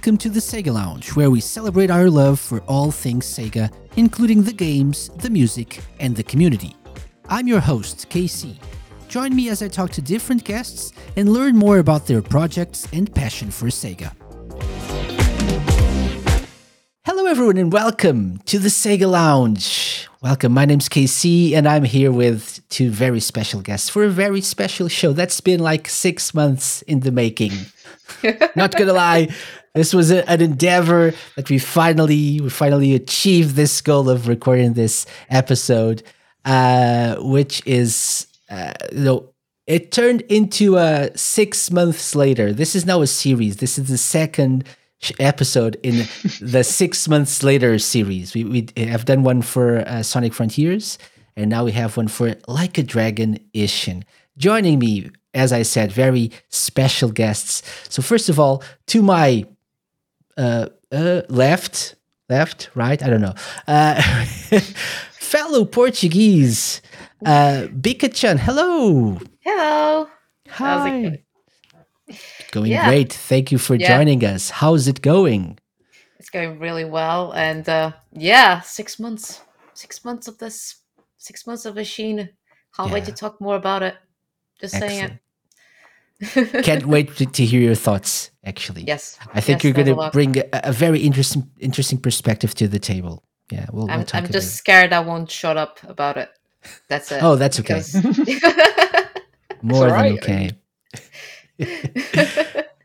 Welcome to the Sega Lounge, where we celebrate our love for all things Sega, including the games, the music, and the community. I'm your host, KC. Join me as I talk to different guests and learn more about their projects and passion for Sega. Hello, everyone, and welcome to the Sega Lounge. Welcome. My name's KC, and I'm here with two very special guests for a very special show that's been like six months in the making. Not gonna lie, this was a, an endeavor that we finally we finally achieved this goal of recording this episode, uh, which is uh, you know it turned into a six months later. This is now a series. This is the second episode in the six months later series. We we have done one for uh, Sonic Frontiers, and now we have one for Like a Dragon Ishin. Joining me, as I said, very special guests. So first of all, to my uh, uh, left, left, right, I don't know, uh, fellow Portuguese, uh, Bika-chan. Hello. Hello. Hi. Going yeah. great. Thank you for yeah. joining us. How's it going? It's going really well, and uh, yeah, six months, six months of this, six months of Ishin. Can't yeah. wait to talk more about it. Just Excellent. saying it. Can't wait to, to, hear your thoughts. Actually, yes, I think yes, you're going to bring a, a, very interesting, interesting perspective to the table. Yeah, we'll. I'm, we'll I'm just scared I won't shut up about it. That's it. Oh, that's okay. More than okay.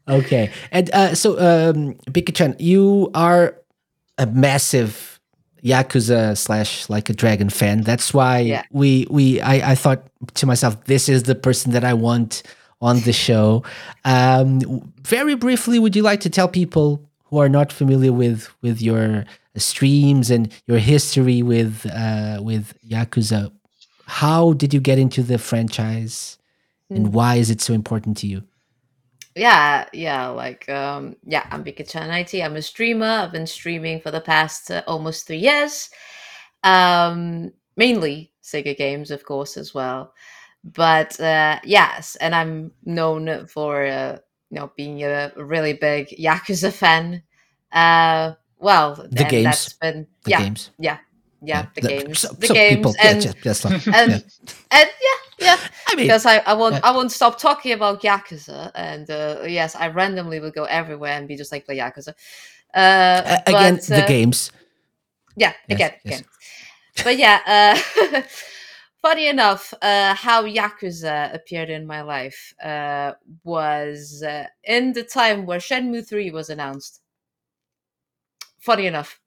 okay, and uh, so um, Bika-chan, you are a massive Yakuza slash like a dragon fan. That's why yeah. we we I, I thought to myself, this is the person that I want on the show. Um, very briefly, would you like to tell people who are not familiar with with your streams and your history with uh, with Yakuza? How did you get into the franchise, and hmm. why is it so important to you? Yeah, yeah, like um, yeah, I'm Bika-chan IT. I'm a streamer. I've been streaming for the past uh, almost three years. Um, mainly Sega games, of course, as well but uh, yes, and I'm known for uh, you know being a really big Yakuza fan. Uh, well, the games, that's been the yeah, games, yeah, yeah, the, the games, so, the games, people, and, yeah, just, and, yeah. and yeah, yeah. I mean, because I, I won't. I won't stop talking about Yakuza, and uh, yes, I randomly will go everywhere and be just like play Yakuza. Uh, again, but, the uh, games. Yeah, again, yes, again. But yeah, uh, funny enough, uh, how Yakuza appeared in my life uh, was uh, in the time where Shenmue 3 was announced. Funny enough.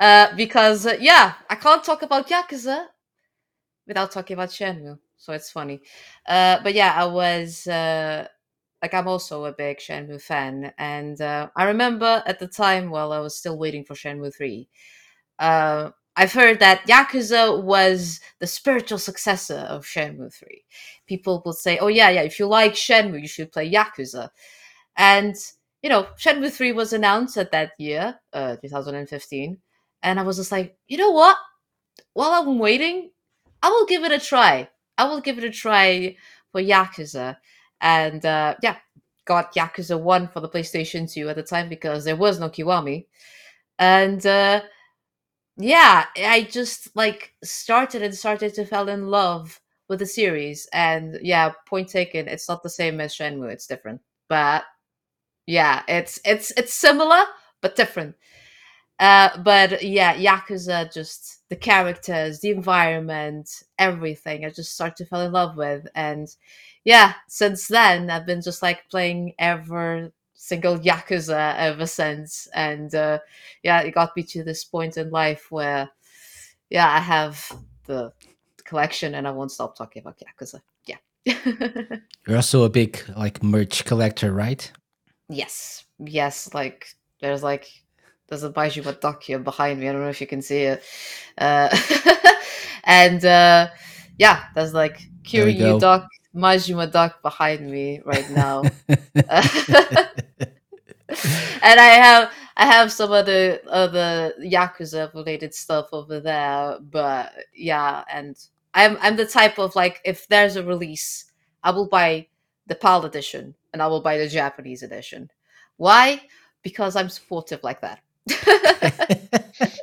Uh, because, uh, yeah, I can't talk about Yakuza without talking about Shenmue. So it's funny. Uh, but yeah, I was. like I'm also a big Shenmue fan, and I remember at the time while I was still waiting for Shenmue three, I've heard that Yakuza was the spiritual successor of Shenmue 3. People will say, oh, yeah, yeah, if you like Shenmue, you should play Yakuza. And, you know, Shenmue 3 was announced at that year, uh, 2015. And I was just like, you know what? While I'm waiting, I will give it a try. I will give it a try for Yakuza. And uh, yeah, got Yakuza 1 for the PlayStation 2 at the time because there was no Kiwami. And, uh, yeah, I just like started and started to fell in love with the series. And yeah, point taken, it's not the same as Shenmue, it's different. But yeah, it's it's it's similar but different. Uh, but yeah, Yakuza just the characters, the environment, everything. I just start to fell in love with, and yeah, since then I've been just like playing ever single yakuza ever since. And uh, yeah it got me to this point in life where yeah i have the collection and i won't stop talking about yakuza. Yeah. You're also a big like merch collector right? Yes. Yes like there's like there's a Majima duck here behind me. I don't know if you can see it. Uh, and uh, yeah there's like Kiryu duck Majima duck behind me right now. and I have I have some other other Yakuza related stuff over there, but yeah, and I'm I'm the type of like if there's a release, I will buy the PAL edition and I will buy the Japanese edition. Why? because I'm supportive like that.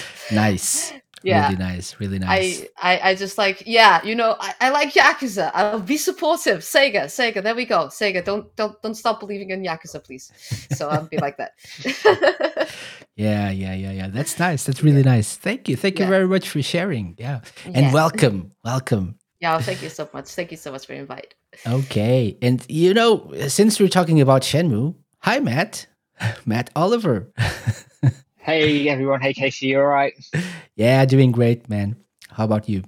nice. Yeah. Really nice. Really nice. I, I, I just like, yeah, you know, I, I like Yakuza. I'll be supportive. Sega, Sega, there we go. Sega, don't don't don't stop believing in Yakuza, please. So I'll be like that. yeah, yeah, yeah, yeah. That's nice. That's really yeah. nice. Thank you. Thank you yeah. very much for sharing. Yeah. And yeah. welcome. Welcome. Yeah, well, thank you so much. Thank you so much for the invite. Okay. And you know, since we're talking about Shenmue, hi Matt. Matt Oliver. Hey everyone, hey KC, you all right? Yeah, doing great, man. How about you?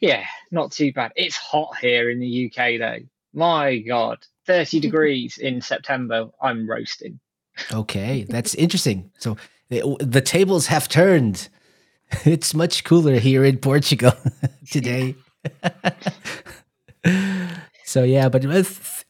Yeah, not too bad. It's hot here in the UK though. My God, 30 degrees in September. I'm roasting. Okay, that's interesting. So the, the tables have turned. It's much cooler here in Portugal today. so yeah, but uh, with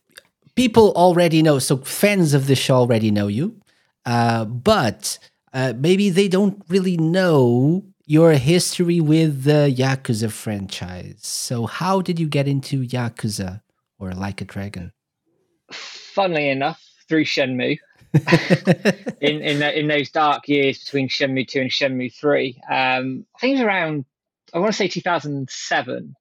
people already know. So fans of the show already know you. Uh, but uh, maybe they don't really know your history with the Yakuza franchise. So, how did you get into Yakuza or Like a Dragon? Funnily enough, through Shenmue. in in in those dark years between Shenmue two and Shenmue three, um, I think it was around I want to say two thousand seven.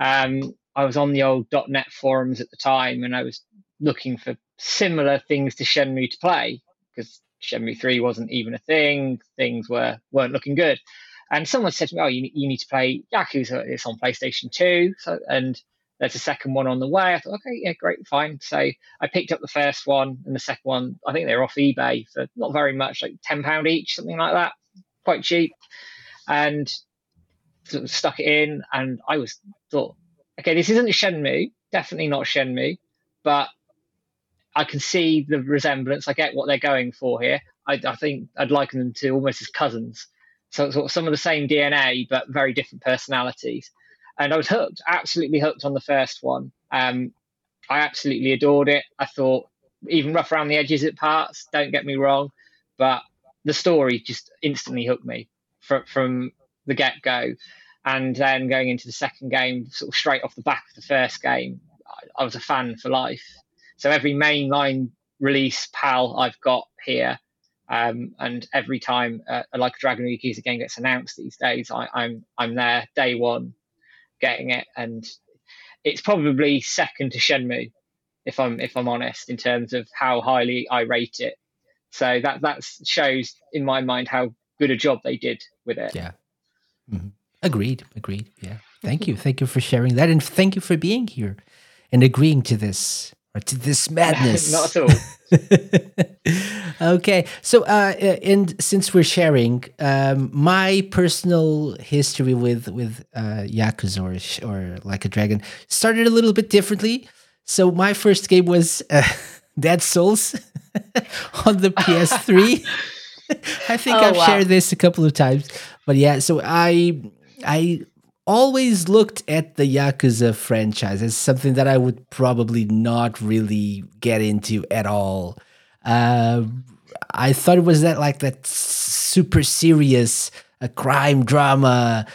Um, I was on the old .NET forums at the time, and I was looking for similar things to Shenmue to play because Shenmue 3 wasn't even a thing. Things were weren't looking good. And someone said to me, "Oh, you, you need to play Yakuza. It's on PlayStation 2." So and there's a second one on the way. I thought, okay, yeah, great, fine. So I picked up the first one and the second one. I think they were off eBay for not very much, like ten pound each, something like that, quite cheap. And sort of stuck it in, and I was thought, okay, this isn't Shenmue, definitely not Shenmue, but I can see the resemblance. I get what they're going for here. I, I think I'd liken them to almost as cousins. So sort of some of the same DNA, but very different personalities. And I was hooked, absolutely hooked on the first one. Um, I absolutely adored it. I thought even rough around the edges at parts. Don't get me wrong, but the story just instantly hooked me from from the get go. And then going into the second game, sort of straight off the back of the first game, I, I was a fan for life. So every mainline release PAL I've got here, um, and every time uh, like a Dragon Yakuza game gets announced these days, I, I'm I'm there day one, getting it, and it's probably second to Shenmue, if I'm if I'm honest, in terms of how highly I rate it. So that that shows in my mind how good a job they did with it. Yeah. Mm-hmm. Agreed. Agreed. Yeah. Thank you. Thank you for sharing that, and thank you for being here and agreeing to this or to this madness. Not at all. okay, so uh, and since we're sharing, um, my personal history with with uh, Yakuza or, or Like a Dragon started a little bit differently. So my first game was uh, Dead Souls on the PS3. I think oh, I've wow. shared this a couple of times, but yeah. So I I always looked at the Yakuza franchise as something that I would probably not really get into at all. Uh, I thought it was that like that super serious a crime drama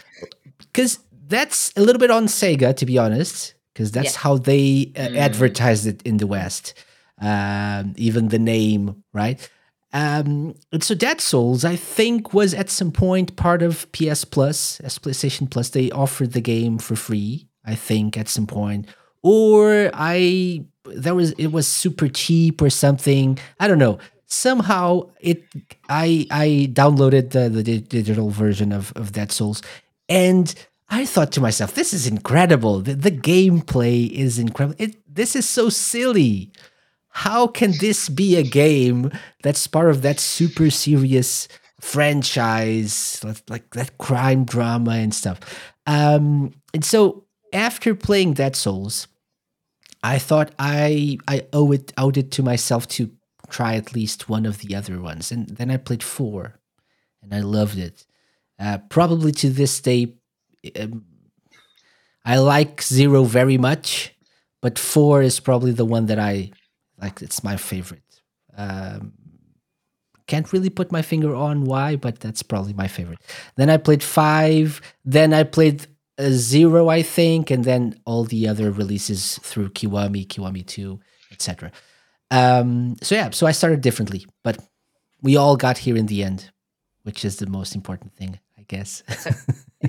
because that's a little bit on Sega to be honest because that's yeah. how they uh, mm. advertised it in the West. Um, even the name, right? Um, and so Dead Souls, I think, was at some point part of PS Plus, as PlayStation Plus. They offered the game for free, I think, at some point, or I there was it was super cheap or something. I don't know. Somehow it I I downloaded the the digital version of of Dead Souls, and I thought to myself, this is incredible. The, the gameplay is incredible. It, this is so silly how can this be a game that's part of that super serious franchise, like that crime drama and stuff? Um, and so after playing Dead Souls, I thought I I owe it owed it to myself to try at least one of the other ones, and then I played four, and I loved it. Uh, probably to this day, um, I like zero very much, but four is probably the one that I like it's my favorite. Um, can't really put my finger on why, but that's probably my favorite. Then I played five. Then I played a zero, I think, and then all the other releases through Kiwami, Kiwami Two, etc. Um, so yeah, so I started differently, but we all got here in the end, which is the most important thing, I guess. So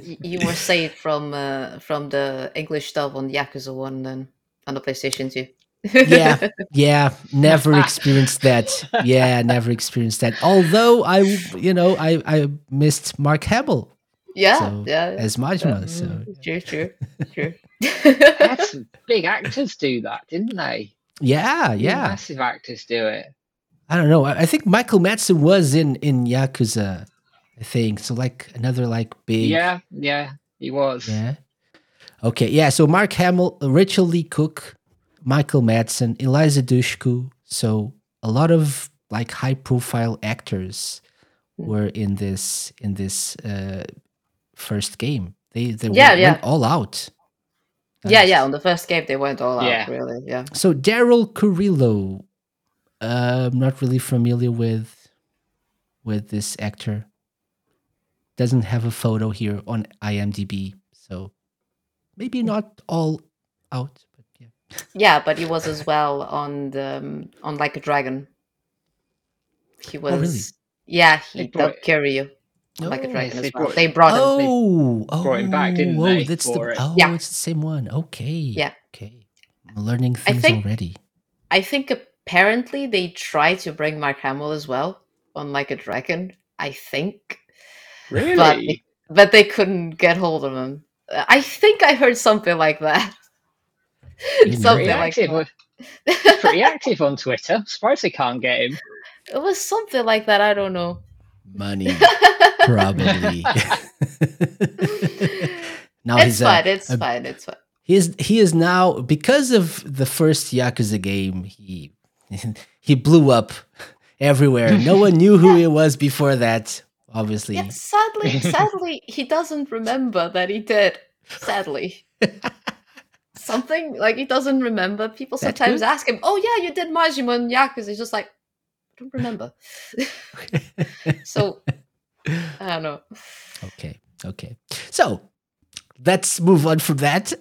you were saved from uh, from the English dub on the Yakuza One then on the PlayStation Two. Yeah, yeah, never ah. experienced that. Yeah, never experienced that. Although I, you know, I I missed Mark Hamill. Yeah, so, yeah, as Majima. so mm, true, true, true. That's big actors do that, didn't they? Yeah, yeah. Massive actors do it. I don't know. I think Michael Madsen was in in Yakuza. I think so. Like another like big. Yeah, yeah, he was. Yeah. Okay, yeah. So Mark Hamill, Rachael Lee Cook, Michael Madsen, Eliza Dushku. So a lot of like high profile actors hmm. were in this in this uh, first game. They they yeah, went, yeah. went all out. Yeah, yeah. On the first game, they went all yeah. out. Really, yeah. So Daryl Kurylo, uh, I'm not really familiar with with this actor. Doesn't have a photo here on IMDb, so maybe not all out, but yeah. Yeah, but he was as well on the um, on Like a Dragon. He was. Oh, really? Yeah, he dubbed Kiryu. you like a dragon as well. they brought him. Oh, oh, brought him back, didn't oh, they? That's the, it. oh, yeah. it's the same one. Okay. Yeah. Okay. I'm learning things I think, already. I think apparently they tried to bring Mark Hamill as well on Like a Dragon. I think. Really? But, but they couldn't get hold of him. I think I heard something like that. something like that. pretty active on Twitter. I'm surprised they can't get him. It was something like that. I don't know. Money, probably. now it's uh, fine. A, it's a, fine. It's fine. He is. He is now because of the first Yakuza game. He he blew up everywhere. No one knew who he was before that. Obviously, yeah, sadly, sadly, he doesn't remember that he did. Sadly, something like he doesn't remember. People sometimes ask him, "Oh yeah, you did and Yakuza." He's just like, "I don't remember." so I don't know. Okay, okay. So let's move on from that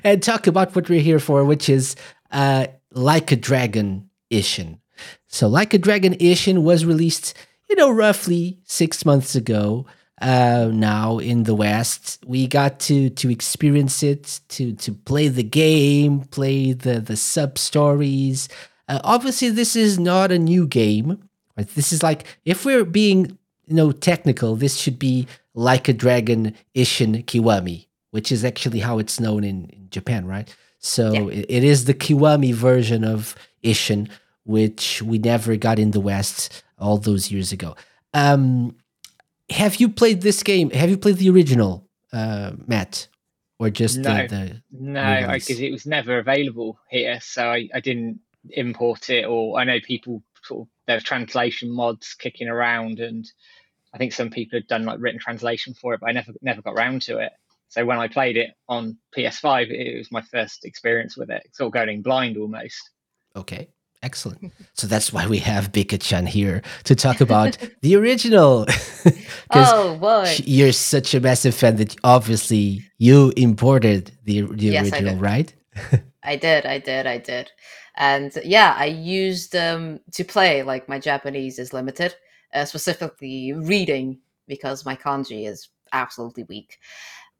and talk about what we're here for, which is uh, Like a Dragon Ishin. So, Like a Dragon Ishin was released, you know, roughly six months ago. Uh, now in the West, we got to to experience it, to to play the game, play the the sub stories. Uh, obviously, this is not a new game. Right? This is like if we're being you know technical, this should be like a dragon Ishin Kiwami, which is actually how it's known in, in Japan, right? So yeah. it, it is the Kiwami version of Ishin, which we never got in the West all those years ago. Um, have you played this game? Have you played the original, uh, Matt, or just no, the, the no? Because it was never available here, so I, I didn't import it. Or I know people sort of there's translation mods kicking around, and I think some people had done like written translation for it, but I never never got around to it. So when I played it on PS5, it was my first experience with it, sort of going blind almost. Okay, excellent. So that's why we have Bika-chan here to talk about the original. oh boy, you're such a massive fan that obviously you imported the the yes, original, I right? I did, I did, I did, and yeah, I used um to play. Like my Japanese is limited, uh, specifically reading because my kanji is absolutely weak.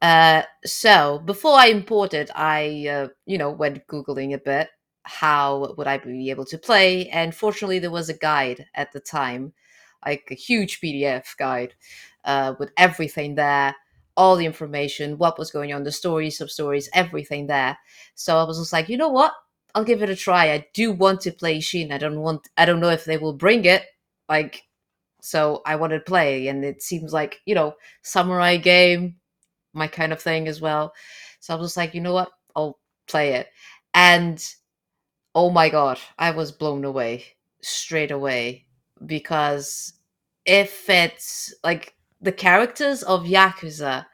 Uh, so before I imported, I uh, you know went googling a bit how would I be able to play, and fortunately there was a guide at the time, like a huge PDF guide uh, with everything there, all the information, what was going on, the stories, sub stories, everything there. So I was just like, you know what? I'll give it a try. I do want to play Ishin. I don't want. I don't know if they will bring it. Like so I wanted to play, and it seems like you know samurai game, my kind of thing as well. So I was like, you know what, I'll play it, and oh my god, I was blown away straight away because if it's like the characters of Yakuza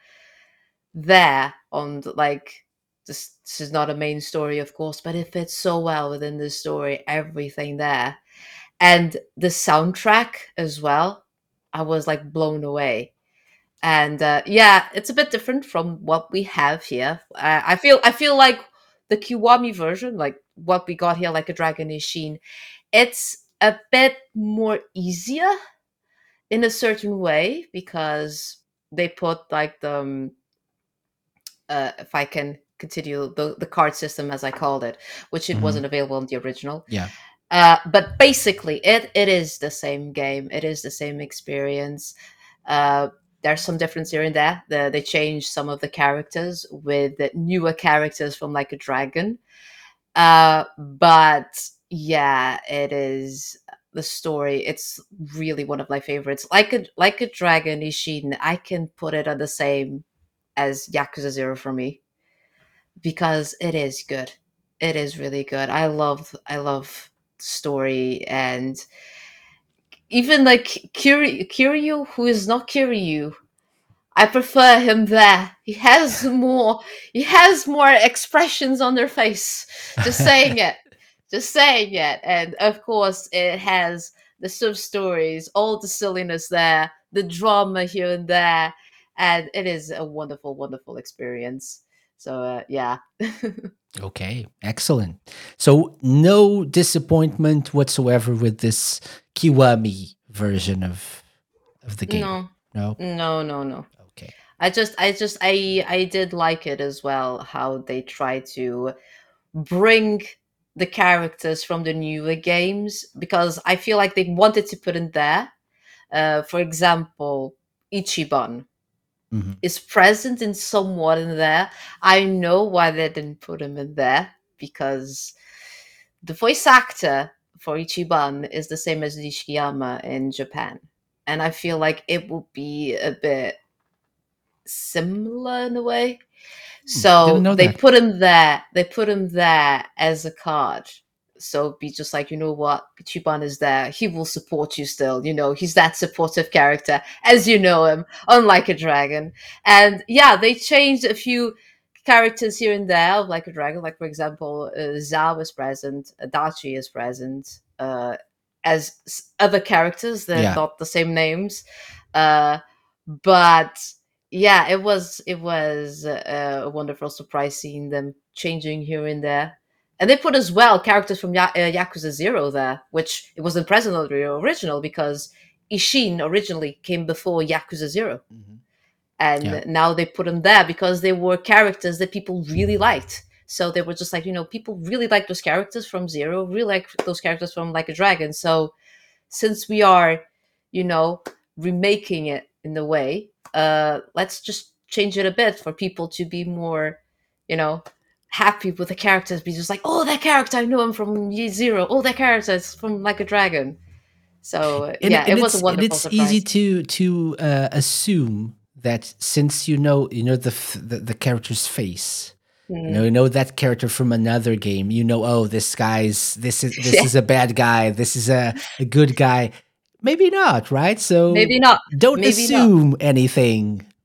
there on like this, this is not a main story of course but it fits so well within the story everything there and the soundtrack as well i was like blown away. And uh, yeah it's a bit different from what we have here. Uh, i feel i feel like the Kiwami version, like what we got here, like a Dragon Ishin, it's a bit more easier in a certain way because they put like the um, uh, if I can continue the the card system as I called it, which it Mhm. wasn't available in the original. Yeah. Uh, but basically, it it is the same game. It is the same experience. Uh, there's some difference here and there. The, they change some of the characters with the newer characters from like a dragon. Uh, but yeah, it is the story. It's really one of my favorites. Like a like a dragon Ishin, I can put it on the same as Yakuza Zero for me because it is good. It is really good. I love I love story and even like Kiryu, Kiryu who is not Kiryu. I prefer him there. He has more he has more expressions on their face. Just saying it. Just saying it. And of course it has the sub stories, all the silliness there, the drama here and there. And it is a wonderful, wonderful experience. So uh, yeah. Okay, excellent. So no disappointment whatsoever with this Kiwami version of of the game. No, No? no, no, no. Okay. I just, I just, I, I did like it as well. How they try to bring the characters from the newer games because I feel like they wanted to put in there. Uh, for example, Ichiban Mhm. is present in somewhat in there. I know why they didn't put him in there because the voice actor for Ichiban is the same as Nishiyama in Japan. And I feel like it will be a bit similar in a way. So didn't they that. put him there. They put him there as a card. So be just like, you know what, Ichiban is there. He will support you still. You know, he's that supportive character as you know him, unlike a dragon. And yeah, they changed a few characters here and there of like a dragon. Like for example, uh, Zhao is present, Adachi is present, uh, as other characters. They're Yeah. not the same names, uh, but yeah, it was it was uh, a wonderful surprise seeing them changing here and there. And they put as well characters from ya- uh, Yakuza Zero there, which it wasn't present on the original because Ishin originally came before Yakuza Zero Mhm. and Yeah. now they put them there because they were characters that people really liked. So they were just like, you know, people really like those characters from Zero, really like those characters from Like a Dragon. So since we are, you know, remaking it in the way, uh, let's just change it a bit for people to be more, you know, happy with the characters. Be just like, oh, that character, I know him from Ye Zero. Oh, that character is from Like a Dragon. So And- yeah, and it was a wonderful it's surprise. easy to to uh, assume that since you know you know the the, the character's face, Mm. you know you know that character from another game. You know, oh, this guy's this is this Yeah. is a bad guy. This is a, a good guy. Maybe not, right? So Maybe not. don't maybe not. assume anything.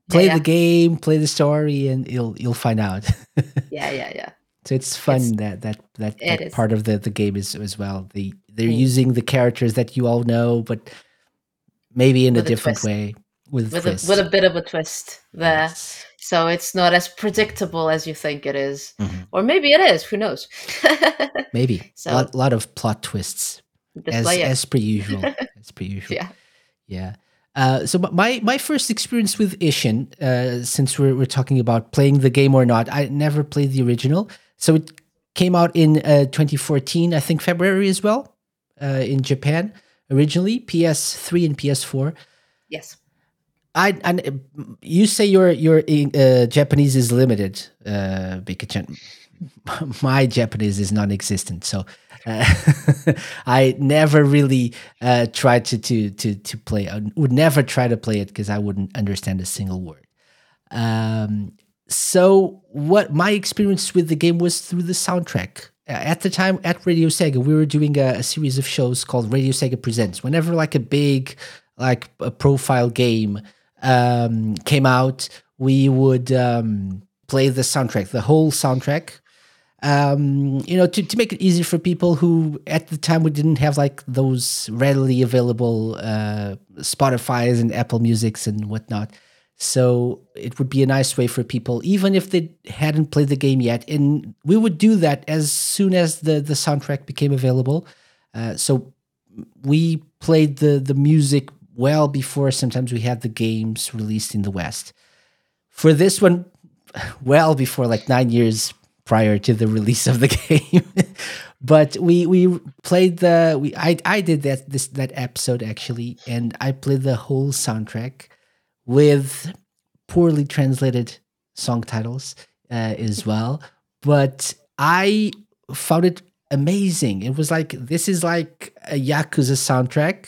Play yeah. the game, play the story, and you'll you'll find out. Yeah, yeah, yeah. so it's fun It's- that that that, that part of the the game is as well. The they're Mm. using the characters that you all know, but maybe in With a different twist. way with with a, with a bit of a twist there. Yes. So it's not as predictable as you think it is. Mhm. Or maybe it is, who knows? Maybe So- a lot, lot of plot twists as as per usual. as per usual. Yeah. Yeah. Uh, so my my first experience with Ishin, uh, since we're we're talking about playing the game or not, I never played the original. So it came out in uh, 2014, I think February as well, uh, in Japan originally, PS3 and PS4. Yes. I and you say your your uh, Japanese is limited, uh, because my Japanese is non-existent. So uh, I never really uh, tried to to to to play. I would never try to play it because I wouldn't understand a single word. Um, so what my experience with the game was through the soundtrack. Uh, At the time at Radio Sega, we were doing a, a series of shows called Radio Sega Presents. Whenever like a big like a profile game um, came out, we would um, play the soundtrack, the whole soundtrack. Um, you know, to, to make it easy for people who at the time we didn't have like those readily available uh, Spotify's and Apple Musics and whatnot. So it would be a nice way for people, even if they hadn't played the game yet. And we would do that as soon as the, the soundtrack became available. Uh, so we played the, the music well before sometimes we had the games released in the West. For this one, well before like nine years prior to the release of the game. but we we played the we I I did that this that episode actually, and I played the whole soundtrack with poorly translated song titles uh, as well. But I found it amazing. It was like this is like a Yakuza soundtrack,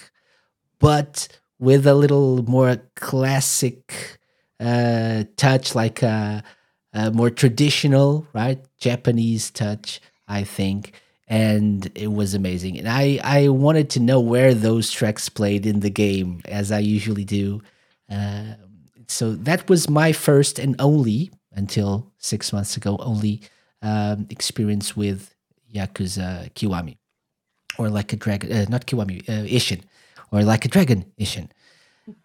but with a little more classic uh, touch, like a, a more traditional, right, Japanese touch. I think and it was amazing. And I I wanted to know where those tracks played in the game, as I usually do. Uh, so that was my first and only until six months ago only um, experience with Yakuza Kiwami, or like a dragon, uh, not Kiwami, uh, Ishin, or like a dragon Ishin.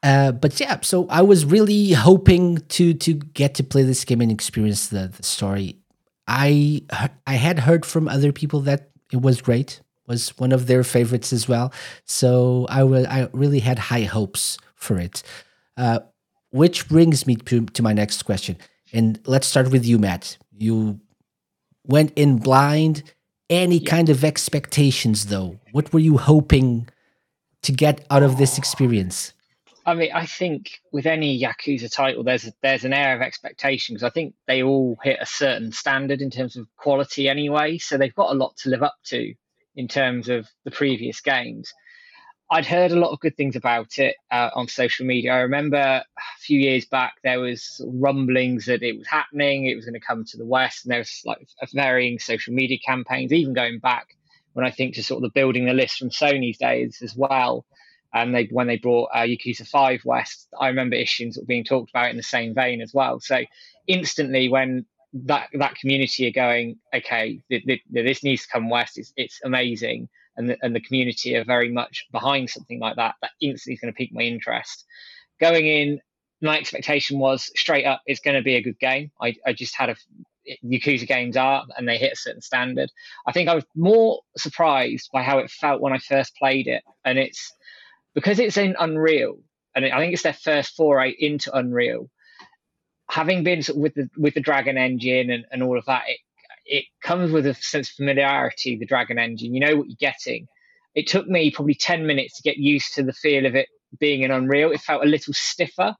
Uh, but yeah, so I was really hoping to to get to play this game and experience the, the story. I I had heard from other people that it was great. Was one of their favorites as well. So I was I really had high hopes for it. Uh, which brings me to, to my next question. And let's start with you, Matt. You went in blind. Any yeah. kind of expectations, though? What were you hoping to get out of this experience? I mean, I think with any Yakuza title, there's a, there's an air of expectation because I think they all hit a certain standard in terms of quality anyway. So they've got a lot to live up to in terms of the previous games. I'd heard a lot of good things about it uh, on social media. I remember a few years back there was rumblings that it was happening, it was going to come to the West, and there was like varying social media campaigns, even going back when I think to sort of the building the list from Sony's days as well and they when they brought uh, Yakuza Five West, I remember Ishin being talked about in the same vein as well. So instantly, when that that community are going, okay, th- th- this needs to come west. It's it's amazing, and the, and the community are very much behind something like that. That instantly is going to pique my interest. Going in, my expectation was straight up, it's going to be a good game. I I just had a Yakuza games are, and they hit a certain standard. I think I was more surprised by how it felt when I first played it, and it's because it's in Unreal, and I think it's their first foray into Unreal. Having been with the with the Dragon engine and, and all of that, it it comes with a sense of familiarity. The Dragon engine, you know what you're getting. It took me probably ten minutes to get used to the feel of it being in Unreal. It felt a little stiffer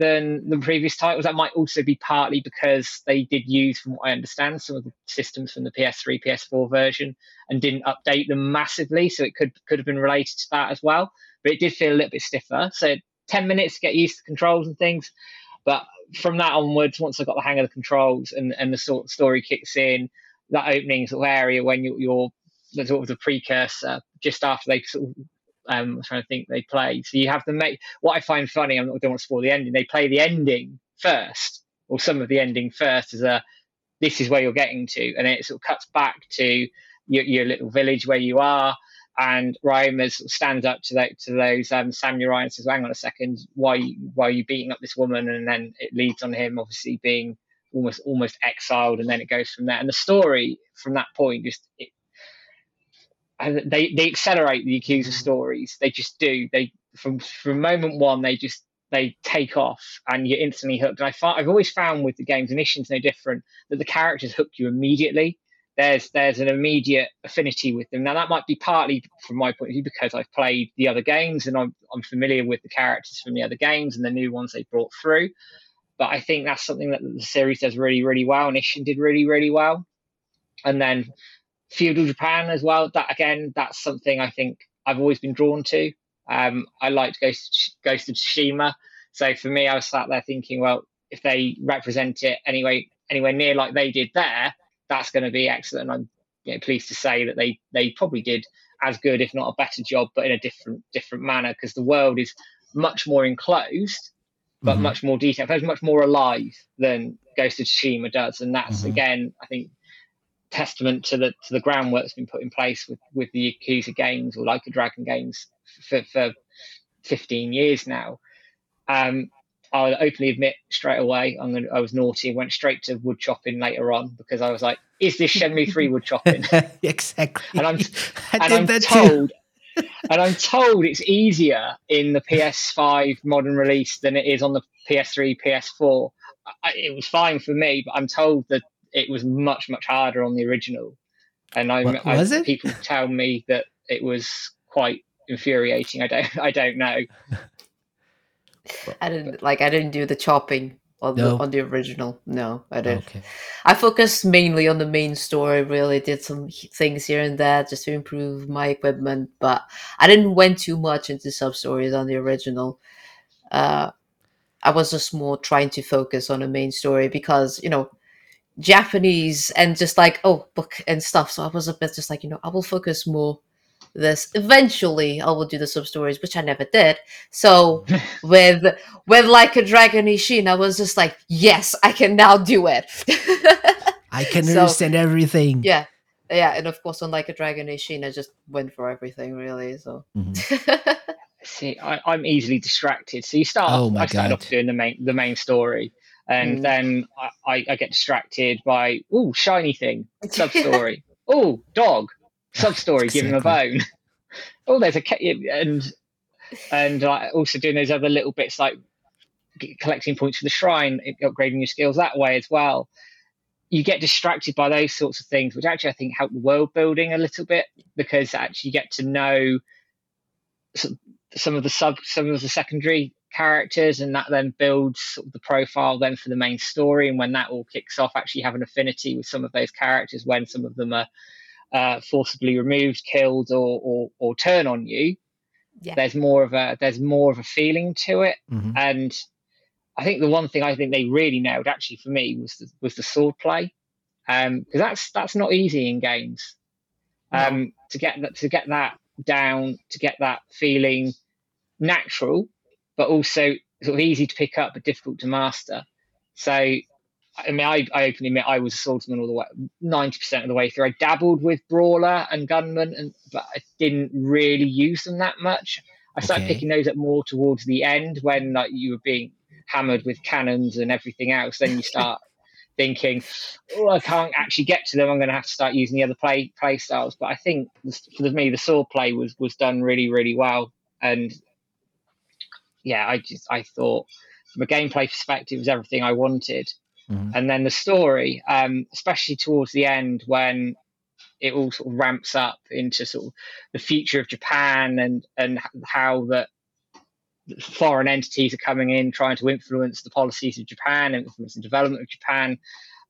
than the previous titles. That might also be partly because they did use, from what I understand, some of the systems from the PS3, PS4 version and didn't update them massively. So it could could have been related to that as well but it did feel a little bit stiffer. So 10 minutes to get used to controls and things. But from that onwards, once I got the hang of the controls and, and the sort of story kicks in, that opening sort of area when you're, you're the sort of the precursor just after they sort of um, I'm trying to think they play. So you have to make what I find funny. I don't want to spoil the ending. They play the ending first, or some of the ending first, as a this is where you're getting to, and then it sort of cuts back to your, your little village where you are, and Ryoma stands up to, that, to those um, samurai and says, "Hang on a second, why why are you beating up this woman?" And then it leads on him obviously being almost almost exiled, and then it goes from there. And the story from that point just it, they they accelerate the Yakuza stories. They just do. They from from moment one they just they take off and you're instantly hooked. And I find, I've always found with the games, and Ishin's no different, that the characters hook you immediately there's there's an immediate affinity with them. Now that might be partly from my point of view because I've played the other games and I'm I'm familiar with the characters from the other games and the new ones they brought through. But I think that's something that the series does really really well, and Ishin did really really well. And then feudal Japan as well. That again, that's something I think I've always been drawn to. Um, I liked Ghost Ghost of Tsushima, so for me, I was sat there thinking, well, if they represent it anyway anywhere near like they did there, that's going to be excellent. I'm you know, pleased to say that they they probably did as good, if not a better job, but in a different different manner because the world is much more enclosed, but mm-hmm. much more detailed. Much more alive than Ghost of Tsushima does, and that's mm-hmm. again, I think, testament to the to the groundwork that's been put in place with with the Yakuza games or Like a Dragon games for, for 15 years now. Um, I'll openly admit straight away I'm gonna, I was naughty and went straight to wood chopping later on because I was like, is this Shenmue 3 wood chopping? exactly. And I'm, and I'm told, and I'm told it's easier in the PS5 modern release than it is on the PS3, PS4. I, it was fine for me, but I'm told that it was much, much harder on the original. And I'm, What- was I, it? people tell me that it was quite infuriating. I don't, I don't know. I didn't like. I didn't do the chopping on No. the on the original. No, I didn't. Okay. I focused mainly on the main story. Really did some things here and there just to improve my equipment, but I didn't went too much into sub stories on the original. Uh, I was just more trying to focus on the main story because you know Japanese and just like oh book and stuff. So I was a bit just like you know I will focus more this eventually I will do the sub stories, which I never did. So with with like a Dragon Ishin, I was just like, yes, I can now do it. I can So, understand everything. yeah, yeah, and of course on like a Dragon Ishin, I just went for everything really. So Mhm. See, I, I'm easily distracted. So you start. Oh off, my I started God. off doing the main the main story, and Mm. then I, I, I get distracted by oh shiny thing sub story. oh dog sub story. Give him a bone. oh, there's a cat and and like also doing those other little bits like collecting points for the shrine, upgrading your skills that way as well. You get distracted by those sorts of things, which actually I think help the world building a little bit because actually you get to know some, some of the sub, some of the secondary characters, and that then builds sort of the profile then for the main story. And when that all kicks off, actually have an affinity with some of those characters when some of them are uh, forcibly removed, killed, or, or or turn on you. Yeah. There's more of a there's more of a feeling to it, Mhm. and I think the one thing I think they really nailed actually for me was the, was the sword play, because that's that's not easy in games. Um, to get that to get that down, to get that feeling natural, but also sort of easy to pick up but difficult to master. So, I mean, I, I openly admit I was a swordsman all the way, ninety percent of the way through. I dabbled with brawler and gunman, and but I didn't really use them that much. I started Okay. picking those up more towards the end when like you were being hammered with cannons and everything else. Then you start thinking, oh, I can't actually get to them. I'm going to have to start using the other play play styles. But I think for me, the sword play was was done really really well, and yeah, I just I thought from a gameplay perspective, it was everything I wanted. Mhm. And then the story, um, especially towards the end when it all sort of ramps up into sort of the future of Japan and and how that foreign entities are coming in trying to influence the policies of Japan and influence the development of Japan.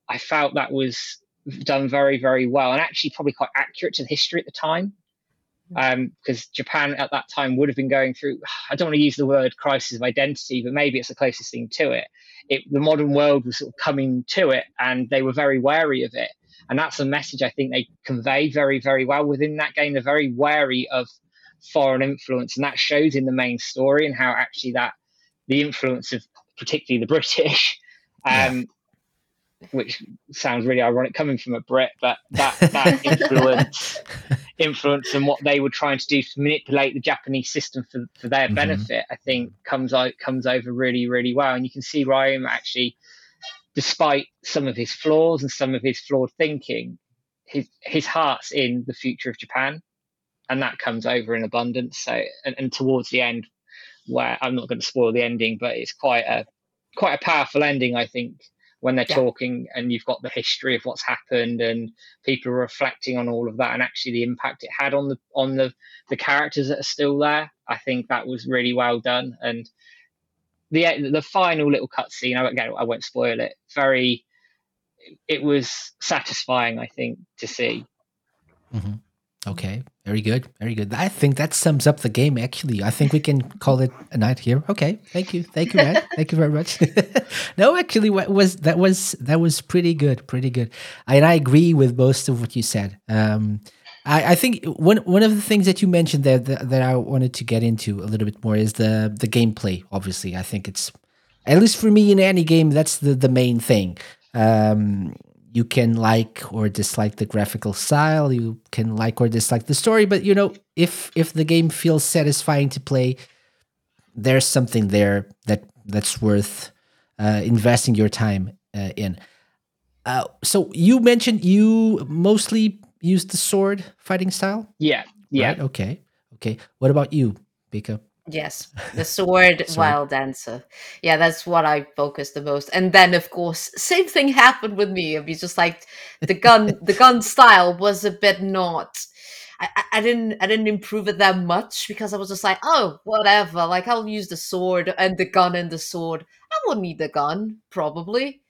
I felt that was done very, very well and actually probably quite accurate to the history at the time. Um, because Japan at that time would have been going through, I don't want to use the word crisis of identity, but maybe it's the closest thing to it. it. The modern world was sort of coming to it and they were very wary of it. And that's a message I think they convey very, very well within that game. They're very wary of foreign influence, and that shows in the main story and how actually that the influence of particularly the British, um, which sounds really ironic coming from a Brit, but that that influence influence and what they were trying to do to manipulate the Japanese system for, for their Mhm. benefit, I think comes out comes over really, really well. And you can see Ryoma actually, despite some of his flaws and some of his flawed thinking, his his heart's in the future of Japan, and that comes over in abundance. So, and, and towards the end, where I'm not going to spoil the ending, but it's quite a quite a powerful ending, I think, when they're Yeah. talking and you've got the history of what's happened and people are reflecting on all of that and actually the impact it had on the on the the characters that are still there. I think that was really well done and the the final little cutscene. I again I won't spoil it. Very, it was satisfying. I think to see. Mhm. Okay, very good, very good. I think that sums up the game. Actually, I think we can call it a night here. Okay, thank you, thank you, Matt. thank you very much. no, actually, what was that was that was pretty good, pretty good. And I agree with most of what you said. Um, I, I think one one of the things that you mentioned that, that I wanted to get into a little bit more is the the gameplay. Obviously, I think it's at least for me in any game that's the the main thing. Um, you can like or dislike the graphical style you can like or dislike the story but you know if if the game feels satisfying to play there's something there that that's worth uh, investing your time uh, in. Uh, so you mentioned you mostly use the sword fighting style. Yeah, yeah. Right? Okay, okay. What about you, Bika? Yes, the sword, wild dancer. Yeah, that's what I focused the most. And then, of course, same thing happened with me. It'd be just like the gun. the gun style was a bit not. I, I didn't I didn't improve it that much because I was just like, oh, whatever. Like I'll use the sword and the gun and the sword. I won't need the gun probably.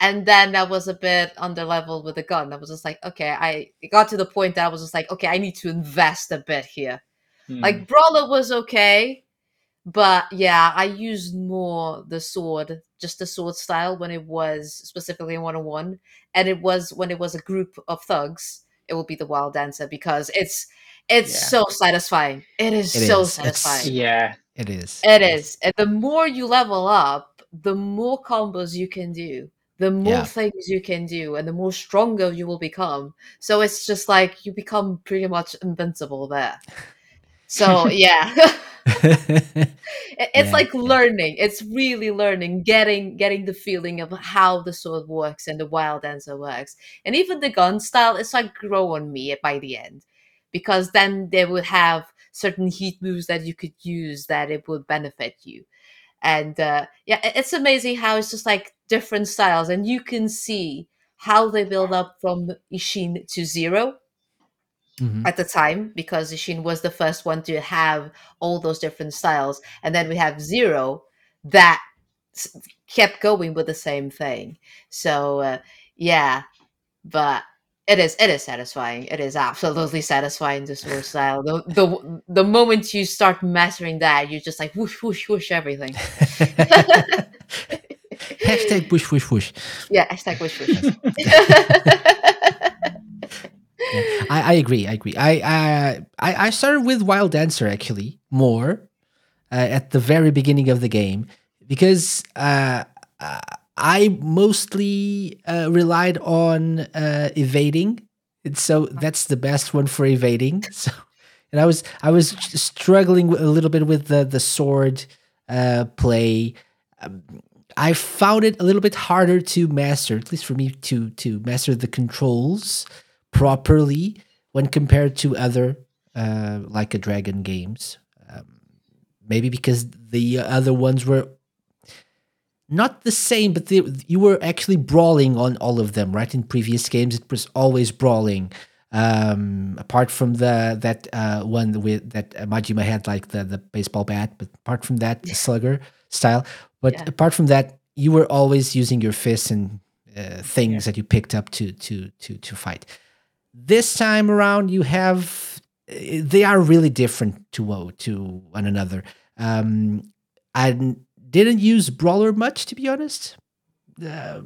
And then I was a bit under level with the gun. I was just like, okay, I it got to the point that I was just like, okay, I need to invest a bit here Hmm. Like Brawler was okay, but yeah, I used more the sword, just the sword style when it was specifically in 101. And it was when it was a group of thugs, it would be the wild dancer because it's it's yeah. so satisfying. It is it so is. satisfying. It's, yeah. It is. It is. And the more you level up, the more combos you can do the more yeah. things you can do and the more stronger you will become. So it's just like you become pretty much invincible there. So yeah. it's yeah, like learning. It's really learning, getting getting the feeling of how the sword works and the wild dancer works. And even the gun style it's like grow on me by the end. Because then they would have certain heat moves that you could use that it would benefit you. And uh, yeah, it's amazing how it's just like different styles, and you can see how they build up from Ishin to zero Mm-hmm. at the time because Ishin was the first one to have all those different styles. And then we have Zero that kept going with the same thing. So, uh, yeah, but it is it is satisfying. It is absolutely satisfying the sword style. The, the the moment you start mastering that, you're just like whoosh whoosh whoosh everything. hashtag whoosh whoosh whoosh. Yeah, hashtag whoosh whoosh. I, I agree. I agree. I, I I started with Wild Dancer actually more uh, at the very beginning of the game because uh, I mostly uh, relied on uh, evading, and so that's the best one for evading. So, and I was I was struggling a little bit with the the sword uh, play. Um, I found it a little bit harder to master, at least for me to to master the controls properly when compared to other uh, like a dragon games. Um, maybe because the other ones were not the same, but they, you were actually brawling on all of them, right? In previous games, it was always brawling. Um, apart from the that uh, one with that Majima had like the the baseball bat, but apart from that, the slugger style. But yeah. apart from that, you were always using your fists and uh, things yeah. that you picked up to to to to fight. This time around, you have they are really different to to one another. Um, I didn't use brawler much, to be honest. Uh,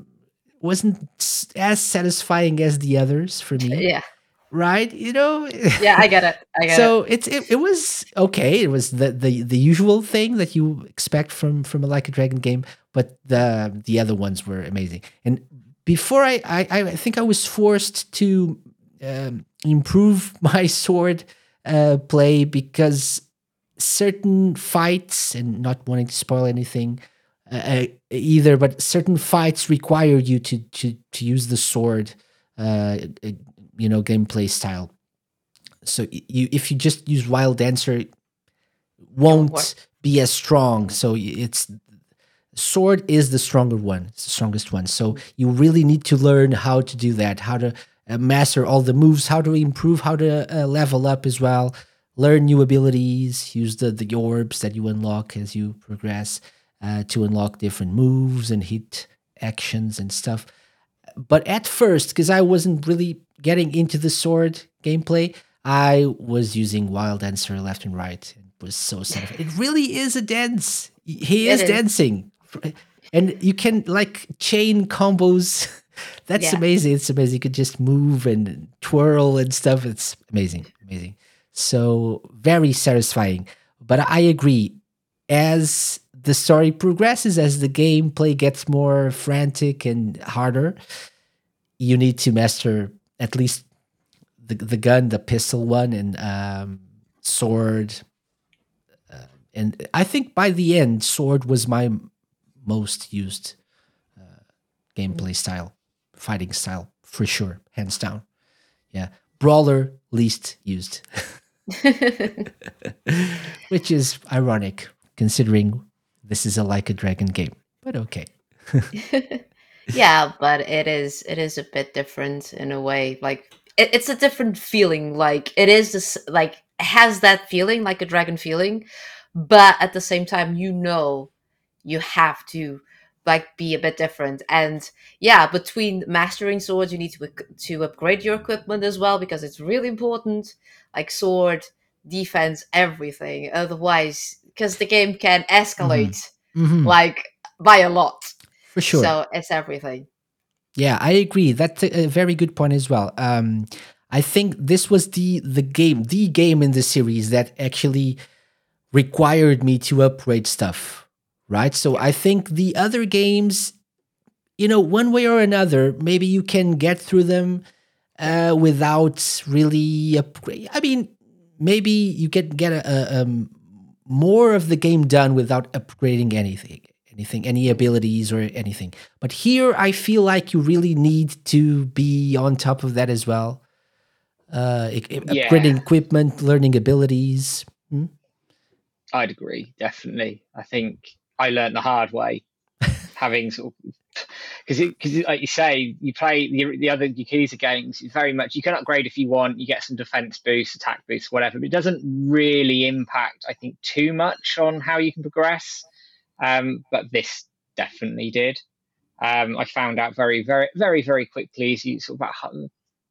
wasn't as satisfying as the others for me. Yeah. Right, you know. Yeah, I get it. I get it. so it. it's it, it was okay. It was the, the the usual thing that you expect from from a like a dragon game, but the the other ones were amazing. And before I I, I think I was forced to um, improve my sword uh, play because certain fights and not wanting to spoil anything uh, uh, either, but certain fights require you to to to use the sword, uh, uh you know, gameplay style. So you if you just use Wild Dancer, won't be as strong. So it's sword is the stronger one, it's the strongest one. So you really need to learn how to do that, how to master all the moves, how to improve, how to uh, level up as well, learn new abilities, use the, the orbs that you unlock as you progress uh, to unlock different moves and hit actions and stuff. But at first, because I wasn't really getting into the sword gameplay, I was using Wild Dancer left and right. It was so satisfying. It really is a dance. He is, is dancing. And you can like chain combos That's yeah. amazing. It's amazing. You could just move and twirl and stuff. It's amazing. Amazing. So very satisfying. But I agree. As the story progresses, as the gameplay gets more frantic and harder, you need to master at least the the gun, the pistol one, and um, sword. Uh, and I think by the end, sword was my most used uh, gameplay style, fighting style for sure, hands down. Yeah, brawler least used, which is ironic considering this is a like a dragon game. But okay. yeah, but it is it is a bit different in a way. Like it, it's a different feeling. Like it is this like has that feeling like a dragon feeling, but at the same time, you know, you have to like be a bit different. And yeah, between mastering swords, you need to to upgrade your equipment as well because it's really important. Like sword, defense, everything. Otherwise, because the game can escalate mm-hmm. Mm-hmm. like by a lot. For sure. So it's everything. Yeah, I agree. That's a, a very good point as well. Um, I think this was the the game, the game in the series that actually required me to upgrade stuff, right? So I think the other games, you know, one way or another, maybe you can get through them uh, without really upgrade. I mean, maybe you can get a, a, um, more of the game done without upgrading anything anything any abilities or anything but here i feel like you really need to be on top of that as well uh yeah. upgrading equipment learning abilities hmm? i'd agree definitely i think i learned the hard way having sort of because because like you say, you play the, the other Yakuza games. It's very much you can upgrade if you want. You get some defense boosts, attack boosts, whatever. But it doesn't really impact, I think, too much on how you can progress. Um, but this definitely did. Um, I found out very, very, very, very quickly as you sort of about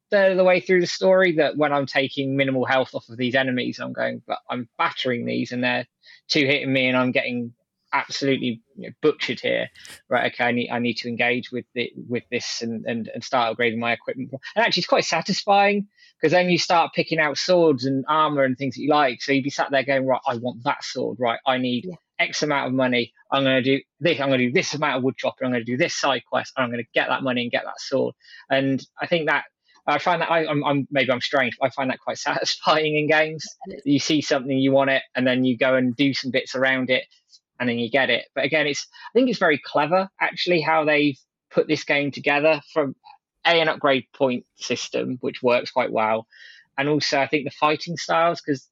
the, the way through the story that when I'm taking minimal health off of these enemies, I'm going, but I'm battering these and they're two hitting me and I'm getting absolutely you know, butchered here. Right? Okay, I need I need to engage with the, with this and, and and start upgrading my equipment. And actually, it's quite satisfying because then you start picking out swords and armor and things that you like. So you'd be sat there going, right, I want that sword. Right, I need yeah. X amount of money. I'm going to do this. I'm going to do this amount of wood chopping. I'm going to do this side quest. And I'm going to get that money and get that sword. And I think that I find that I, am I'm, I'm maybe I'm strange. I find that quite satisfying in games. You see something, you want it, and then you go and do some bits around it, and then you get it. But again, it's I think it's very clever actually how they've put this game together from a an upgrade point system which works quite well, and also I think the fighting styles because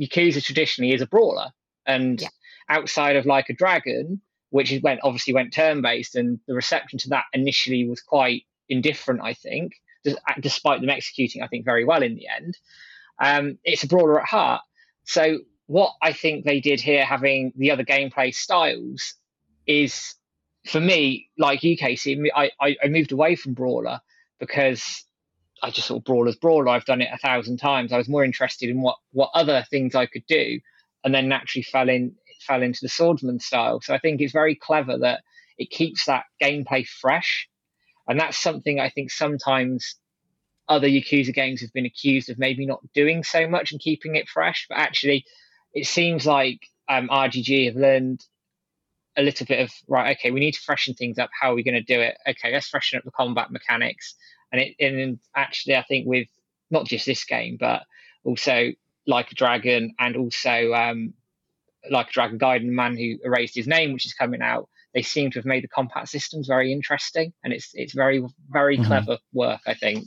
Yakuza traditionally is a brawler, and yeah. outside of like a dragon, which went obviously went turn based, and the reception to that initially was quite indifferent. I think, despite them executing, I think very well in the end. Um, it's a brawler at heart. So what I think they did here, having the other gameplay styles, is for me, like you, KC, I, I, moved away from Brawler because I just thought Brawler's Brawler. I've done it a thousand times. I was more interested in what, what other things I could do, and then naturally fell in fell into the swordsman style. So I think it's very clever that it keeps that gameplay fresh, and that's something I think sometimes other Yakuza games have been accused of maybe not doing so much and keeping it fresh, but actually it seems like um, RGG have learned a little bit of right. Okay, we need to freshen things up. How are we going to do it? Okay, let's freshen up the combat mechanics. And it and actually, I think with not just this game, but also like a dragon and also um, like a dragon Gaiden man who erased his name, which is coming out. They seem to have made the combat systems very interesting, and it's it's very very mm-hmm. clever work. I think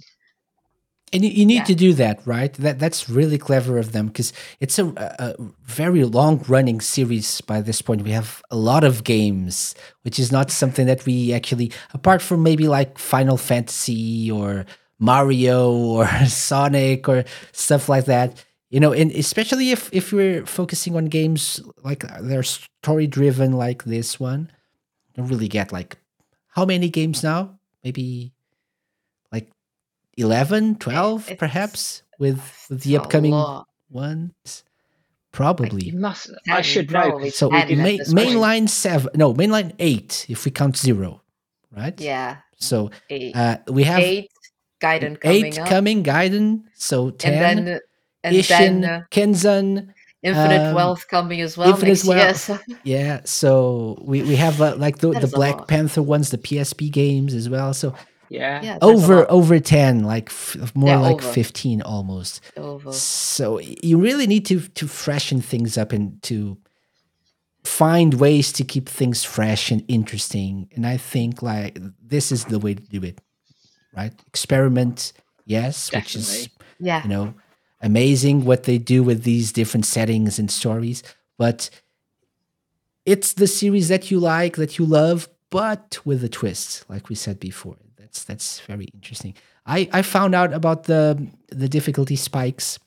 and you, need yeah. to do that right? That that's really clever of them because it's a, a, very long running series by this point. We have a lot of games which is not something that we actually apart from maybe like final fantasy or mario or sonic or stuff like that you know and especially if if we're focusing on games like they're story driven like this one you don't really get like how many games now? Maybe 11 12 it's, perhaps with, with the upcoming ones probably you must i should know so main, mainline 7 no mainline 8 if we count 0 right yeah so uh, we have 8 gaiden coming 8 up. coming gaiden so 10 and then, and Ishin, then, uh, Kenzan Infinite um, Wealth coming as well. Infinite Wealth. Year, so. Yeah, so we, we have uh, like the, the Black Panther ones, the PSP games as well. So yeah. yeah over over 10 like f- more yeah, like over. 15 almost over. so you really need to to freshen things up and to find ways to keep things fresh and interesting. And I think like this is the way to do it, right? Experiment, yes, Definitely. which is yeah you know amazing what they do with these different settings and stories, but it's the series that you like, that you love, but with a twist, like we said before. That's that's very interesting. I I found out about the the difficulty spikes.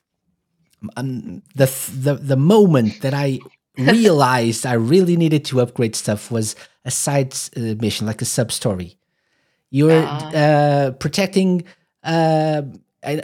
Um, the the the moment that I realized I really needed to upgrade stuff was a side uh, mission, like a sub story. You're Ah. uh, protecting. Uh, I,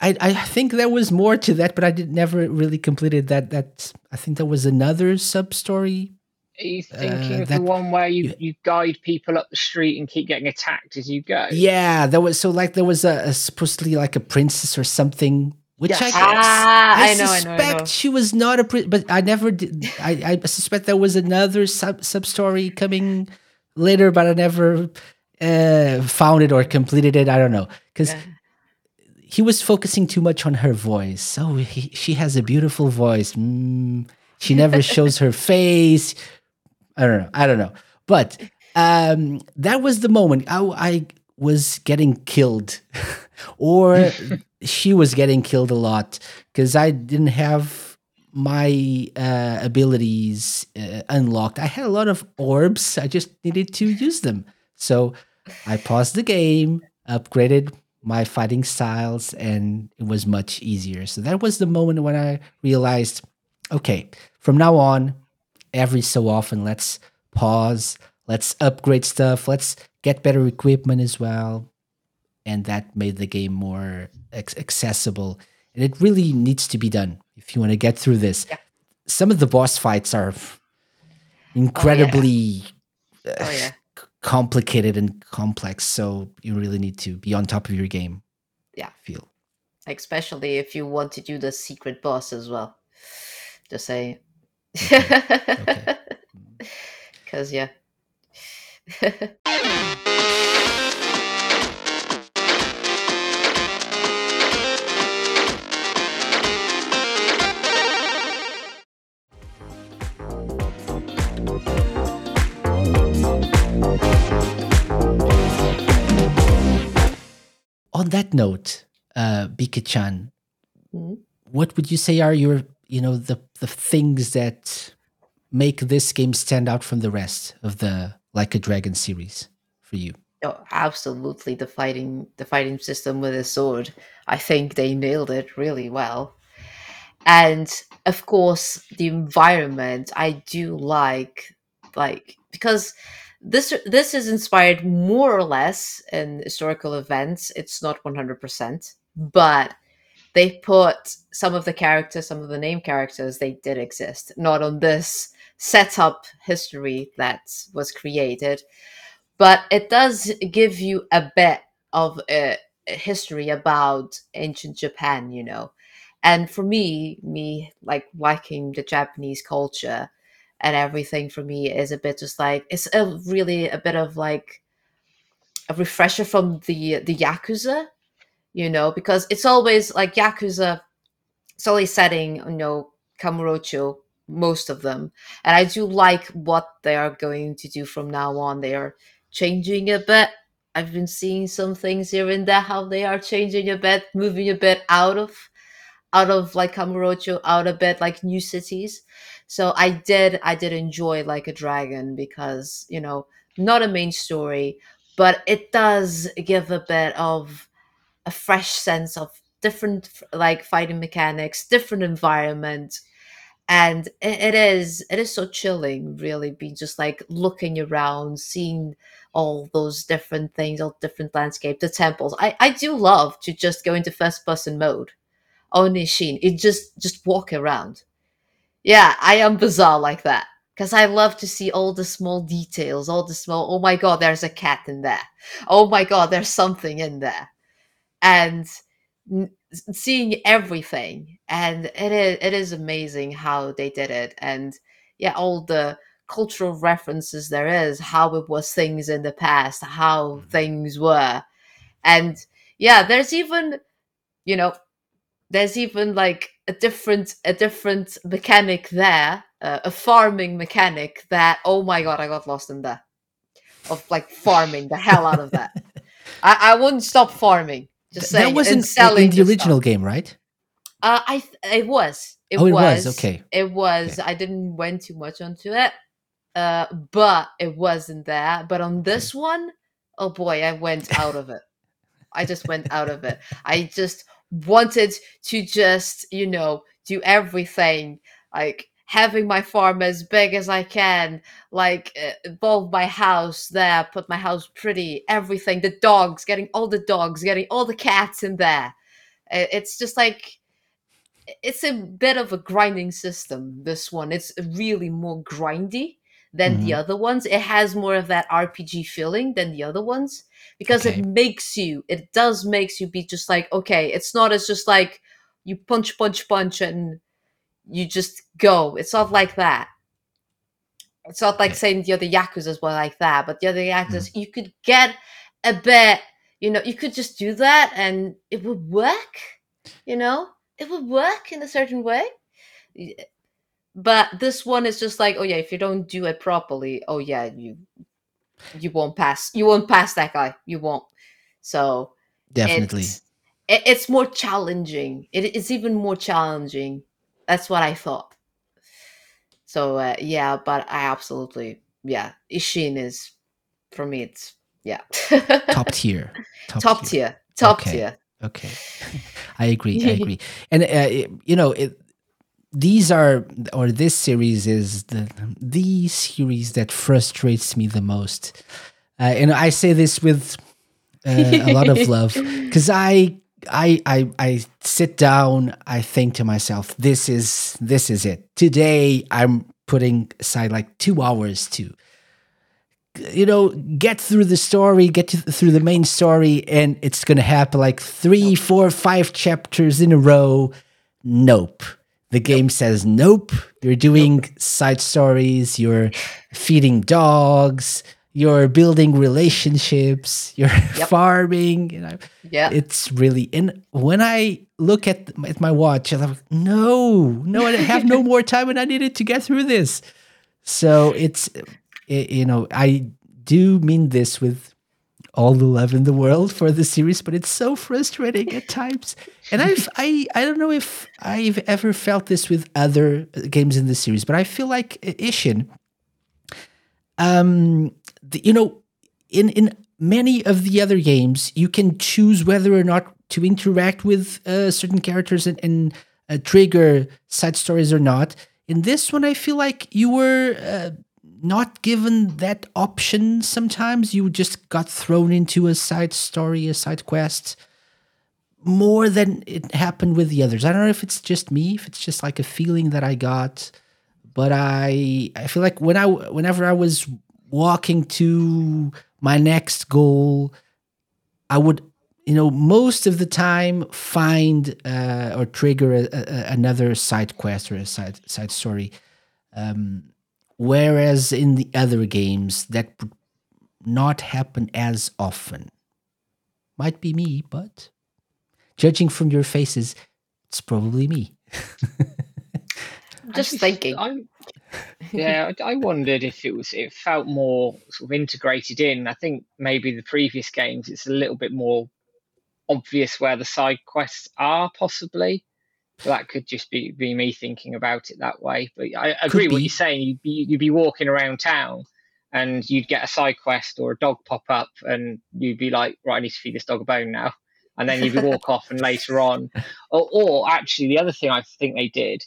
I I think there was more to that, but I did never really completed that. That I think there was another sub story. Are you thinking Uh, of that- the one where you, you- guide people up the street and keep getting attacked as you go? Yeah, there was so like there was a, a supposedly like a princess or something, which I Yes. guess ah I, i know i know suspect i know she was not a prin- but I never did. I, I suspect there was another sub sub story coming later, but I never uh, found it or completed it. I don't know because Yeah. he was focusing too much on her voice. Oh, he, she has a beautiful voice. Mm, she never shows her face. I don't know. I don't know. But um, that was the moment I, I was getting killed, or she was getting killed a lot because I didn't have my uh, abilities uh, unlocked. I had a lot of orbs. I just needed to use them. So I paused the game, upgraded my fighting styles, and it was much easier. So that was the moment when I realized okay, from now on, every so often, let's pause, let's upgrade stuff, let's get better equipment as well. And that made the game more accessible. And it really needs to be done if you want to get through this. Yeah. Some of the boss fights are incredibly oh, uh, oh yeah c- complicated and complex. So you really need to be on top of your game. Yeah. I feel. especially if you want to do the secret boss as well just say Okay. because yeah On that note, uh, Bika-chan, Mhm. what would you say are your, you know, the the things that make this game stand out from the rest of the Like a Dragon series for you? Oh, absolutely the fighting the fighting system with a sword. I think they nailed it really well. And of course, the environment I do like like because this this is inspired more or less in historical events. It's not 100%, but they put some of the characters, some of the name characters, they did exist, not on this setup history that was created, but it does give you a bit of a history about ancient Japan, you know. And for me, me like liking the Japanese culture and everything for me is a bit just like it's a really a bit of like a refresher from the the yakuza you know because it's always like yakuza it's always setting you know kamurocho most of them. And i do like what they are going to do from now on. They are changing a bit. I've been seeing some things here and there how they are changing a bit moving a bit out of out of like kamurocho out a bit like new cities. So i did i did enjoy like a dragon because you know not a main story but it does give a bit of a fresh sense of different like fighting mechanics different environment and it, is it is so chilling really be just like looking around seeing all those different things all different landscape the temples i i do love to just go into first person mode on Ishin. It just just walk around. Yeah, I am bizarre like that because I love to see all the small details, all the small. Oh my god, there's a cat in there. Oh my god, there's something in there, and n- seeing everything. And it is it is amazing how they did it, and yeah, all the cultural references there is, how it was things in the past, how things were, and yeah, there's even you know there's even like a different a different mechanic there, uh, a farming mechanic that oh my god, I got lost in there. Of like farming the hell out of that. I, I wouldn't stop farming. Just saying, that wasn't selling in the original stuff. game, right? Uh, I th- it was. It Oh, it was. was, okay. It was. I didn't went too much onto it, uh, but it wasn't there. But on this one, oh boy, I went out of it. I just went out of it. I just wanted to just you know do everything like having my farm as big as I can, like uh, my house there, put my house pretty, everything. The dogs, getting all the dogs, getting all the cats in there. It's just like it's a bit of a grinding system. This one, it's really more grindy than the Mhm. other ones. It has more of that RPG feeling than the other ones because Okay. it makes you. It does makes you be just like okay. It's not as just like you punch, punch, punch, and you just go. It's not like that. It's not like saying the other Yakuza's were like that, but the other Yakuza's, mm. you could get a bit, you know, you could just do that and it would work, you know? It would work in a certain way. But this one is just like, oh yeah, if you don't do it properly, oh yeah, you you won't pass. You won't pass that guy. You won't. So Definitely. it's, it's more challenging. It, it's even more challenging. That's what I thought. So uh, yeah, but I absolutely yeah. Ishin is for me. It's yeah. Top tier. Top, top tier. Top Okay. tier. Okay, I agree. I agree. And uh, it- you know, it, these are or this series is the the series that frustrates me the most. Uh, and I say this with uh, a lot of love because I. I, I I sit down. I think to myself, "This is this is it." Today, I'm putting aside like two hours to you know, get through the story, get to, through the main story, and it's going to happen like three, four, five chapters in a row. Nope. The game says nope. You're doing side stories, you're feeding dogs, you're building relationships, you're farming. You know, Yeah. it's really. And when I look at at my watch, I'm like, no, no, I have no more time, and I needed to get through this. So it's, you know, I do mean this with all the love in the world for the series, but it's so frustrating at times. And I've, I, I don't know if I've ever felt this with other games in the series, but I feel like uh, Ishin, um, the, you know, in in many of the other games, you can choose whether or not to interact with uh, certain characters and, and uh, trigger side stories or not. In this one, I feel like you were uh, not given that option. Sometimes you just got thrown into a side story, a side quest, more than it happened with the others. I don't know if it's just me, if it's just like a feeling that I got, but I I feel like when I whenever I was walking to my next goal, I would you know most of the time find uh, or trigger a, a, another side quest or a side side story. Um, whereas in the other games that would not happen as often. Might be me but judging from your faces it's probably me. Just thinking. I, yeah, I I wondered if it was it felt more sort of integrated in. I think maybe the previous games it's a little bit more obvious where the side quests are possibly. So that could just be, be me thinking about it that way. But I agree what you're saying. You'd be you'd be walking around town and you'd get a side quest or a dog pop up and you'd be like, right, I need to feed this dog a bone now. And then you'd walk off and later on. Or, or actually the other thing I think they did,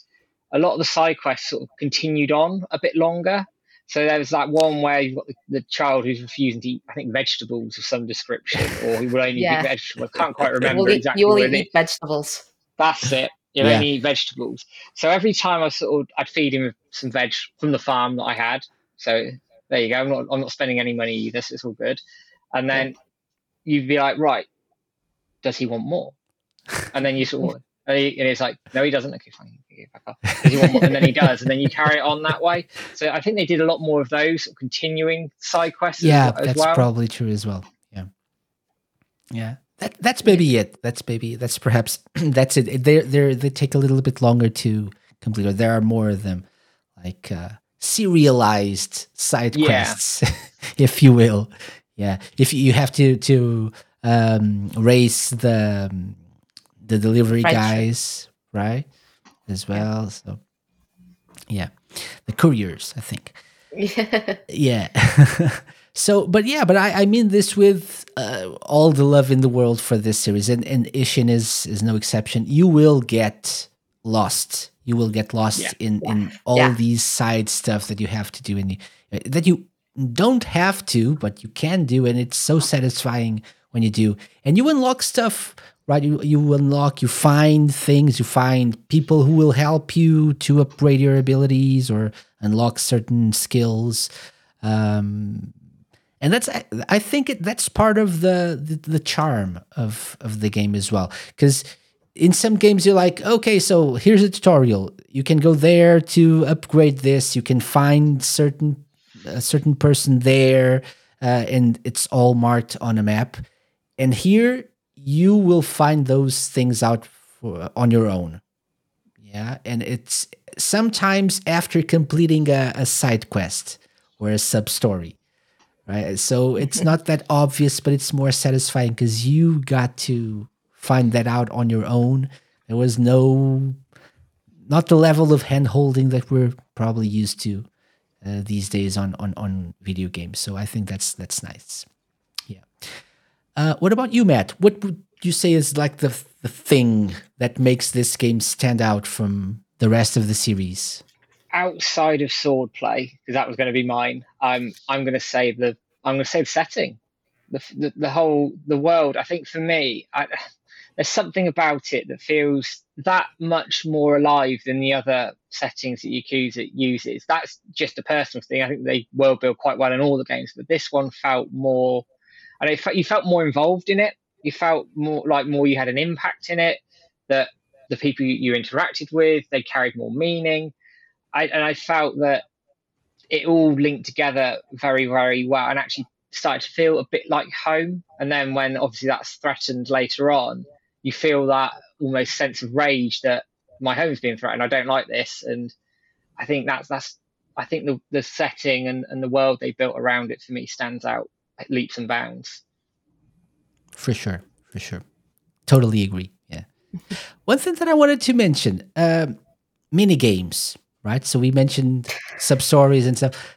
a lot of the side quests sort of continued on a bit longer. So there was that one where you've got the, the child who's refusing to eat, I think, vegetables of some description, or he will only Yeah. eat vegetables. I can't quite You remember only, exactly you what only eat is. vegetables. That's it. You Yeah. only eat vegetables. So every time I sort of, I'd feed him some veg from the farm that I had. So there you go. I'm not, I'm not spending any money either, so it's all good. And then you'd be like, right, does he want more? And then you sort of, and he- and it's like, no, he doesn't. Okay, fine. okay, back up. Does he want more? And then he does, and then you carry it on that way. So I think they did a lot more of those continuing side quests. yeah well- as that's well. probably true as well yeah yeah that, that's maybe it. That's maybe that's perhaps that's it. They they they take a little bit longer to complete. Or there are more of them, like uh, serialized side quests, yeah. if you will. Yeah, if you have to to um, race the um, the delivery guys, right, as well. Yeah. So yeah, the couriers, I think. Yeah. yeah. so, but yeah, but I, I mean this with uh, all the love in the world for this series, and and Ishin is is no exception. You will get lost. You will get lost yeah. in in all these side stuff that you have to do, and that you don't have to, but you can do, and it's so satisfying when you do. And you unlock stuff, right? You you unlock, you find things, you find people who will help you to upgrade your abilities or unlock certain skills. Um, and that's I, I think it, that's part of the, the, the charm of of the game as well because in some games you're like okay so here's a tutorial you can go there to upgrade this you can find certain a certain person there uh, and it's all marked on a map and here you will find those things out for, on your own yeah and it's sometimes after completing a, a side quest or a sub story right? So it's not that obvious, but it's more satisfying because you got to find that out on your own. There was no, not the level of hand holding that we're probably used to uh, these days on, on on video games. So I think that's that's nice. Uh, what about you, Matt? What would you say is like the the thing that makes this game stand out from the rest of the series? outside of swordplay, because that was going to be mine, I'm I'm going to say the I'm going to say the setting, the, the, the whole the world. I think for me, I, there's something about it that feels that much more alive than the other settings that Yakuza uses. That's just a personal thing. I think they world build quite well in all the games, but this one felt more. I know you felt more involved in it. You felt more like more you had an impact in it. That the people you interacted with they carried more meaning I, and I felt that it all linked together very, very well and actually started to feel a bit like home. And then when obviously that's threatened later on, you feel that almost sense of rage that my home's being threatened. I don't like this. And I think that's, that's, I think the, the setting and, and the world they built around it for me stands out leaps and bounds. For sure. For sure. Totally agree. Yeah. One thing that I wanted to mention, um, mini games right? So we mentioned sub stories and stuff.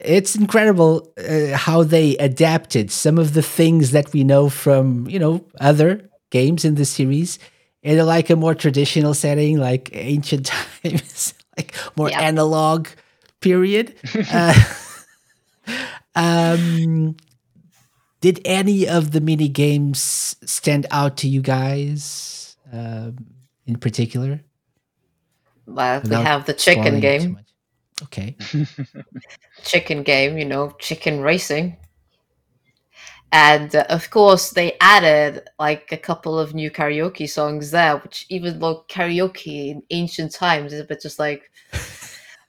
It's incredible uh, how they adapted some of the things that we know from you know other games in the series in like a more traditional setting, like ancient times, like more yep. analog period. uh, um, did any of the mini games stand out to you guys um, in particular? Well, we have the chicken game. Okay. chicken game, you know, chicken racing. And uh, of course, they added like a couple of new karaoke songs there, which even though karaoke in ancient times is a bit just like,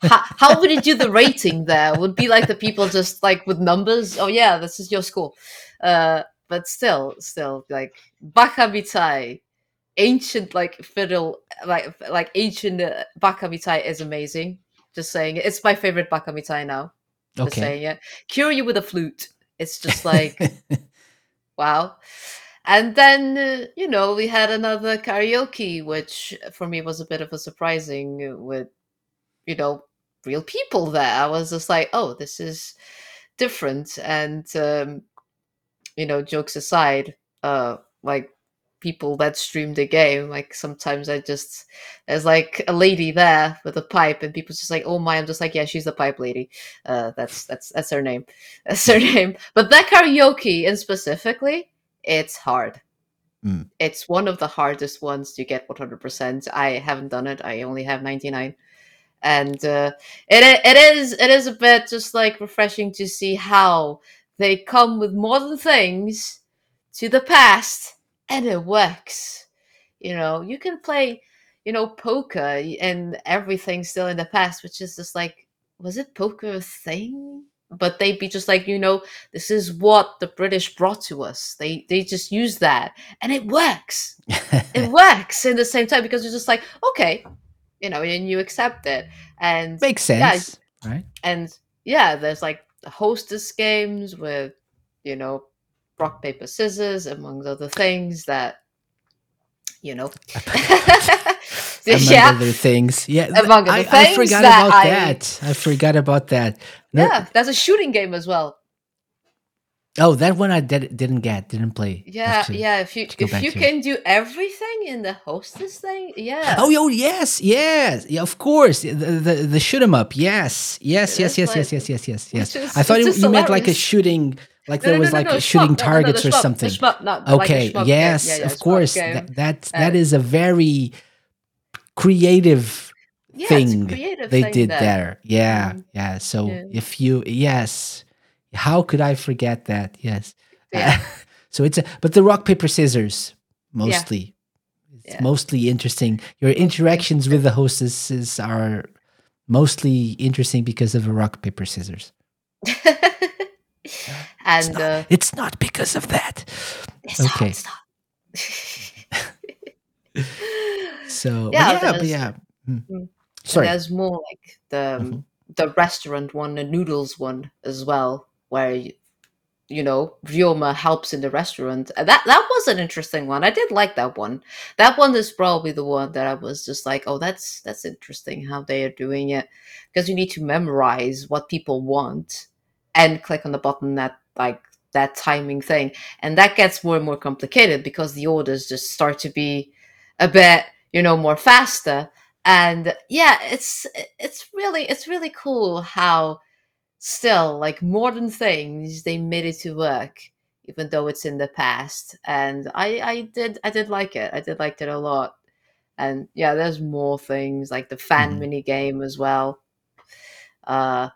how, how would you do the rating there? Would be like the people just like with numbers. Oh yeah, this is your score. Uh, but still, still like Baka Mitai ancient like fiddle like like ancient uh, Baka Mitai is amazing. Just saying. It's my favorite Baka Mitai now. Just okay. saying it. Cure you with a flute. It's just like wow. And then uh, you know we had another karaoke, which for me was a bit of a surprising with you know real people there. I was just like, oh, this is different. And um, you know, jokes aside, uh, like people that stream the game. Like sometimes I just there's like a lady there with a pipe, and people just like, "Oh my!" I'm just like, "Yeah, she's the pipe lady. Uh, that's that's that's her name. That's her name." But that karaoke, and specifically, it's hard. Mm. It's one of the hardest ones to get 100%. I haven't done it. I only have 99 and uh, it it is it is a bit just like refreshing to see how they come with modern things to the past and it works. You know, you can play, you know, poker and everything still in the past, which is just like, was it poker a thing but they'd be just like, you know, this is what the British brought to us. They they just use that, and it works. it works in the same time because you're just like, okay, you know, and you accept it, and makes sense, yeah, right? And yeah, there's like hostess games with, you know, rock paper scissors, among other things that, you know. among yeah. other things. Yeah, among I, other things. I forgot about I, that. I forgot about that. No, yeah, there's a shooting game as well. Oh, that one I did, didn't get, didn't play. Yeah, to, yeah. If you if you can do everything in the hostess thing, yeah. Oh, oh yes, yes, yeah, of course. The the, the shoot 'em up, yes, yes, yes, yes, yes, yes, yes, yes, yes. I thought you, you meant like a shooting, like no, there no, was no, like shooting targets or something. Okay, like yes, yeah, yeah, of course. That that, uh, that is a very creative yeah, thing creative they thing did there. Yeah, mm-hmm. yeah. So if you yes how could I forget that? Yes. Yeah. Uh, so it's a but the rock paper scissors mostly. It's yeah. mostly interesting. Your interactions with the hostesses are mostly interesting because of a rock paper scissors. and it's not, uh, it's not, because of that. okay. so yeah, yeah, yeah. Mm. Sorry. there's more like the mm-hmm. the restaurant one, the noodles one as well, where you, know Ryoma helps in the restaurant. Uh, that that was an interesting one. I did like that one. That one is probably the one that I was just like, oh, that's that's interesting how they are doing it because you need to memorize what people want and click on the button that like that timing thing, and that gets more and more complicated because the orders just start to be a bit you know more faster and yeah it's it's really it's really cool how still like modern things they made it to work even though it's in the past and i i did i did like it i did like it a lot and yeah there's more things like the fan mm-hmm. mini game as well uh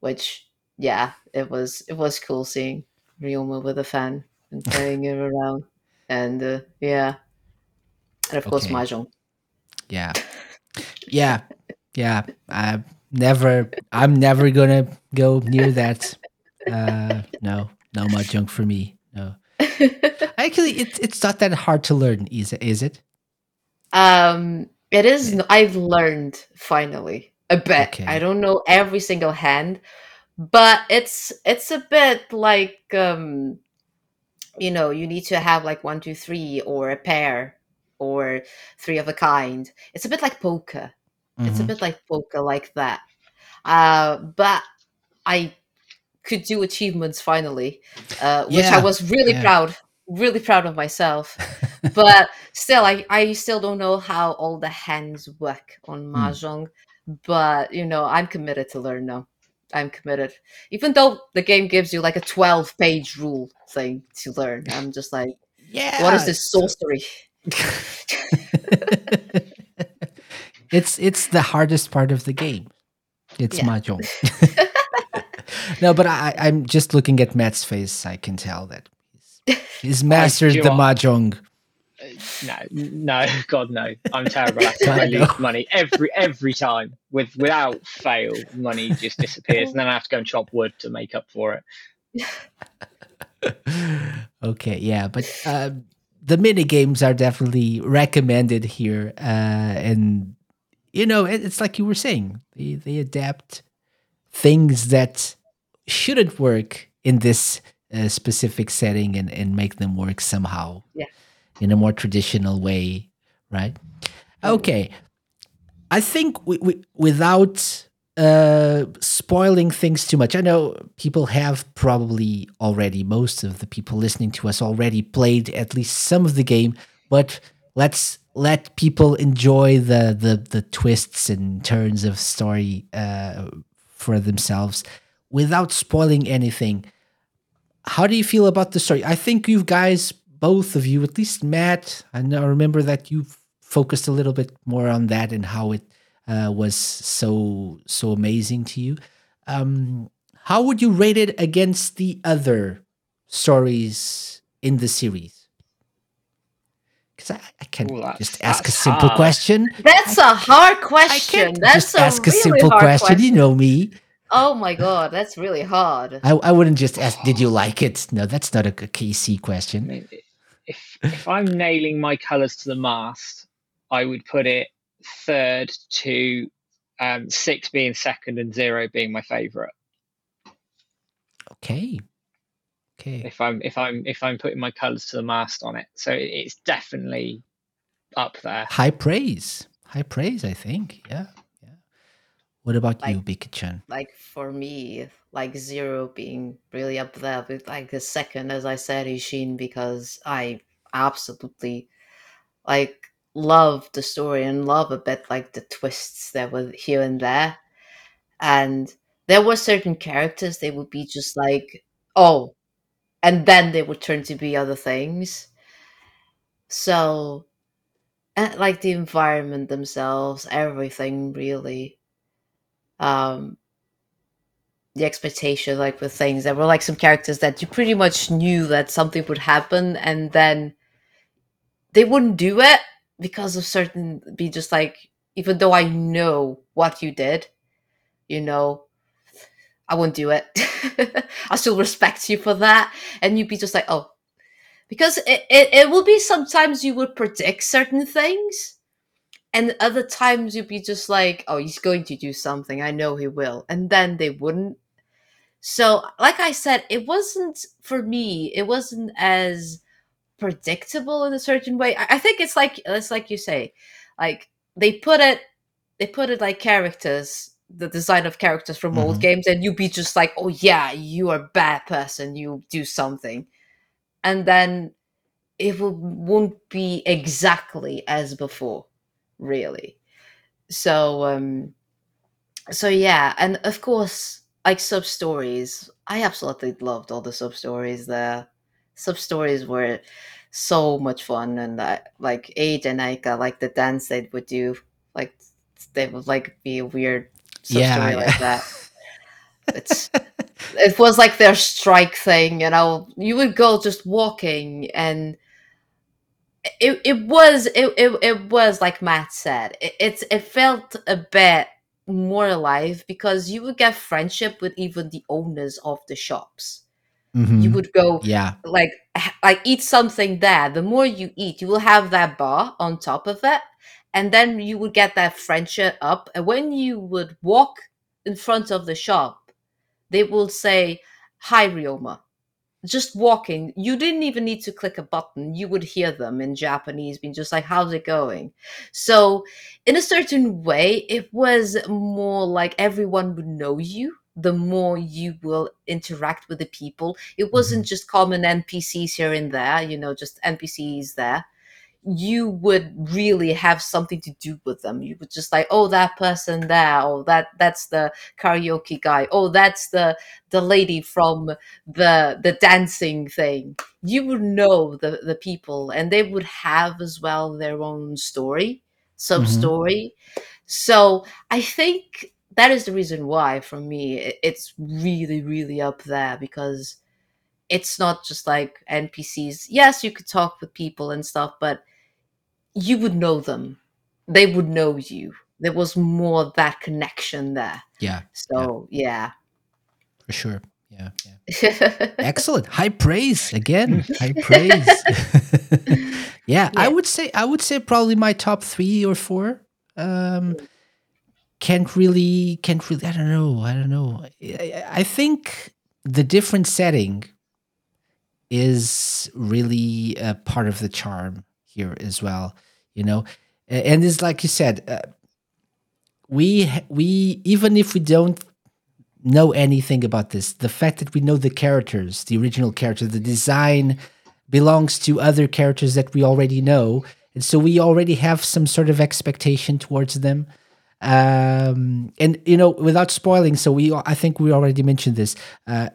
which yeah it was it was cool seeing Ryoma with a fan and playing it around and uh, yeah and of okay. course mahjong yeah yeah yeah i never i'm never gonna go near that uh no no mahjong for me no actually it's it's not that hard to learn is it is it um it is i've learned finally a bit okay. i don't know every single hand but it's it's a bit like um you know you need to have like one two three or a pair or three of a kind. It's a bit like poker. Mm-hmm. It's a mm-hmm. bit like poker, like that. Uh, but I could do achievements finally, uh, which yeah. I was really yeah. proud, really proud of myself. but still, I, I still don't know how all the hands work on hmm. mahjong. Mm. But you know, I'm committed to learn now. I'm committed, even though the game gives you like a 12 page rule thing to learn. I'm just like, yeah, what is this sorcery? it's it's the hardest part of the game. It's yeah. mahjong. no, but I, I'm just looking at Matt's face. I can tell that he's, he's mastered the mahjong. Uh, no, no, God, no! I'm terrible at it. I lose money every every time. With without fail, money just disappears, and then I have to go and chop wood to make up for it. okay, yeah, but uh, the mini games are definitely recommended here, uh, and you know it, it's like you were saying, they they adapt things that shouldn't work in this uh, specific setting and and make them work somehow, yeah. in a more traditional way, right? Okay, I think we, we, without uh, spoiling things too much. I know people have probably already, most of the people listening to us already played at least some of the game, but let's let people enjoy the the, the twists and turns of story uh, for themselves without spoiling anything. How do you feel about the story? I think you guys, both of you, at least Matt, I remember that you've focused a little bit more on that and how it uh, was so so amazing to you. Um, how would you rate it against the other stories in the series? Because I, I can Ooh, just ask a simple hard. question. That's a hard question. That's just ask a, really simple question. question. You know me. Oh my god, that's really hard. I, I wouldn't just ask, did you like it? No, that's not a, a KC question. I mean, if if I'm nailing my colours to the mast, I would put it third to um, six being second and zero being my favourite. Okay. Okay. If I'm if I'm if I'm putting my colours to the mast on it, so it's definitely up there. High praise. High praise. I think. Yeah. Yeah. What about like, you, Bika-chan? Like for me, like zero being really up there with like the second, as I said, Ishin, because I absolutely like love the story and love a bit like the twists that were here and there. And there were certain characters they would be just like, oh, and then they would turn to be other things. So, like the environment themselves, everything really. Um, the expectation, like with things, there were like some characters that you pretty much knew that something would happen, and then they wouldn't do it because of certain be just like even though I know what you did, you know, I won't do it. I still respect you for that. And you'd be just like, oh, because it, it, it will be sometimes you would predict certain things. And other times you'd be just like, oh, he's going to do something. I know he will. And then they wouldn't. So, like I said, it wasn't for me, it wasn't as predictable in a certain way. I, I think it's like it's like you say, like they put it they put it like characters the design of characters from mm-hmm. old games and you'd be just like oh yeah you are a bad person you do something. And then it will, won't be exactly as before really. So um so yeah and of course like sub stories i absolutely loved all the sub stories there. Sub stories were so much fun and like age and Aika, like the dance they would do like they would like be a weird yeah, story yeah. like that. It's it was like their strike thing, you know. You would go just walking, and it it was it it, it was like Matt said. It, it's it felt a bit more alive because you would get friendship with even the owners of the shops. Mm-hmm. You would go, yeah, like like eat something there. The more you eat, you will have that bar on top of it, and then you would get that friendship up. And when you would walk in front of the shop, they will say, Hi, Ryoma. Just walking, you didn't even need to click a button. You would hear them in Japanese, being just like, How's it going? So, in a certain way, it was more like everyone would know you the more you will interact with the people. It wasn't mm-hmm. just common NPCs here and there, you know, just NPCs there you would really have something to do with them. You would just like, oh, that person there, oh, that that's the karaoke guy, oh, that's the the lady from the the dancing thing. You would know the the people, and they would have as well their own story, sub story. Mm-hmm. So I think that is the reason why, for me, it's really really up there because it's not just like NPCs. Yes, you could talk with people and stuff, but you would know them. They would know you. There was more that connection there. Yeah. So yeah. yeah. For sure. Yeah. yeah. Excellent. High praise again. High praise. yeah, yeah, I would say I would say probably my top three or four. Um can't really can't really I don't know. I don't know. I, I think the different setting is really a part of the charm here as well you know? And it's like you said uh, we we even if we don't know anything about this the fact that we know the characters the original characters the design belongs to other characters that we already know. And so we already have some sort of expectation towards them. Um and you know without spoiling so we i think we already mentioned this uh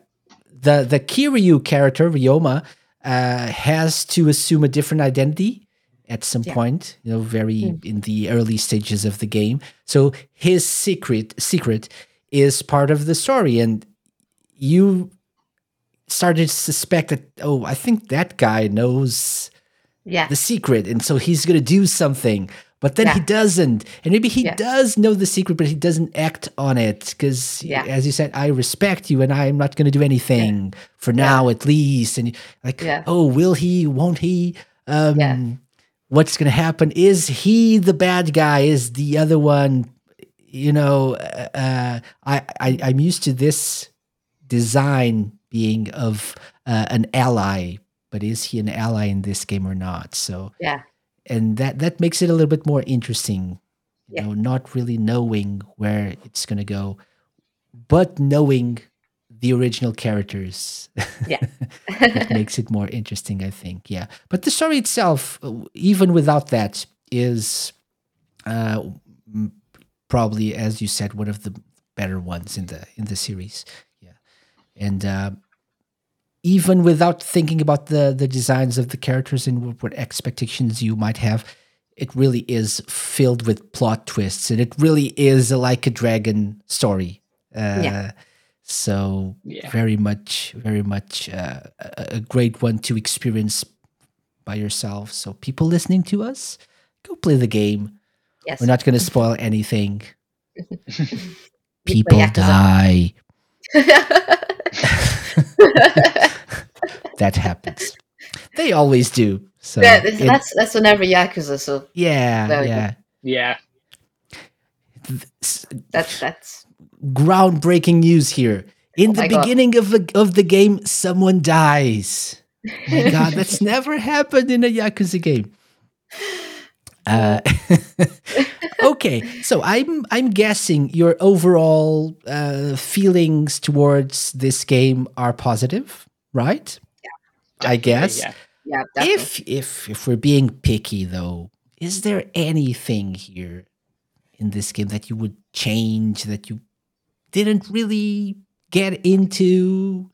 the the kiryu character ryoma uh has to assume a different identity at some yeah. point, you know, very mm. in the early stages of the game. So his secret secret is part of the story, and you started to suspect that oh, I think that guy knows yeah. the secret, and so he's gonna do something. but then Yeah. he doesn't and maybe he Yeah. does know the secret but he doesn't act on it because as you said i respect you and i'm not going to do anything for now at least and like oh will he won't he um Yeah. What's going to happen is he the bad guy is the other one you know uh, I, I i'm used to this design being of uh, an ally but is he an ally in this game or not so Yeah. and that that makes it a little bit more interesting you Yeah. know not really knowing where it's going to go but knowing the original characters Yeah. that makes it more interesting i think yeah but the story itself uh, even without that is uh probably as you said one of the better ones in the in the series yeah and uh even without thinking about the the designs of the characters and what, what expectations you might have it really is filled with plot twists and it really is a like a dragon story uh Yeah. So Yeah. very much very much uh, a, a great one to experience by yourself so people listening to us go play the game yes. we're not going to spoil anything people die that happens they always do so yeah, it- that's that's on every yakuza. So yeah Very good. yeah Yeah. That's that's groundbreaking news here in Oh the my God. beginning of the of the game someone dies my god that's never happened in a yakuza game uh, okay so i'm i'm guessing your overall uh, feelings towards this game are positive right Yeah, i guess Yeah. yeah. If if if we're being picky though is there anything here in this game that you would change that you didn't really get into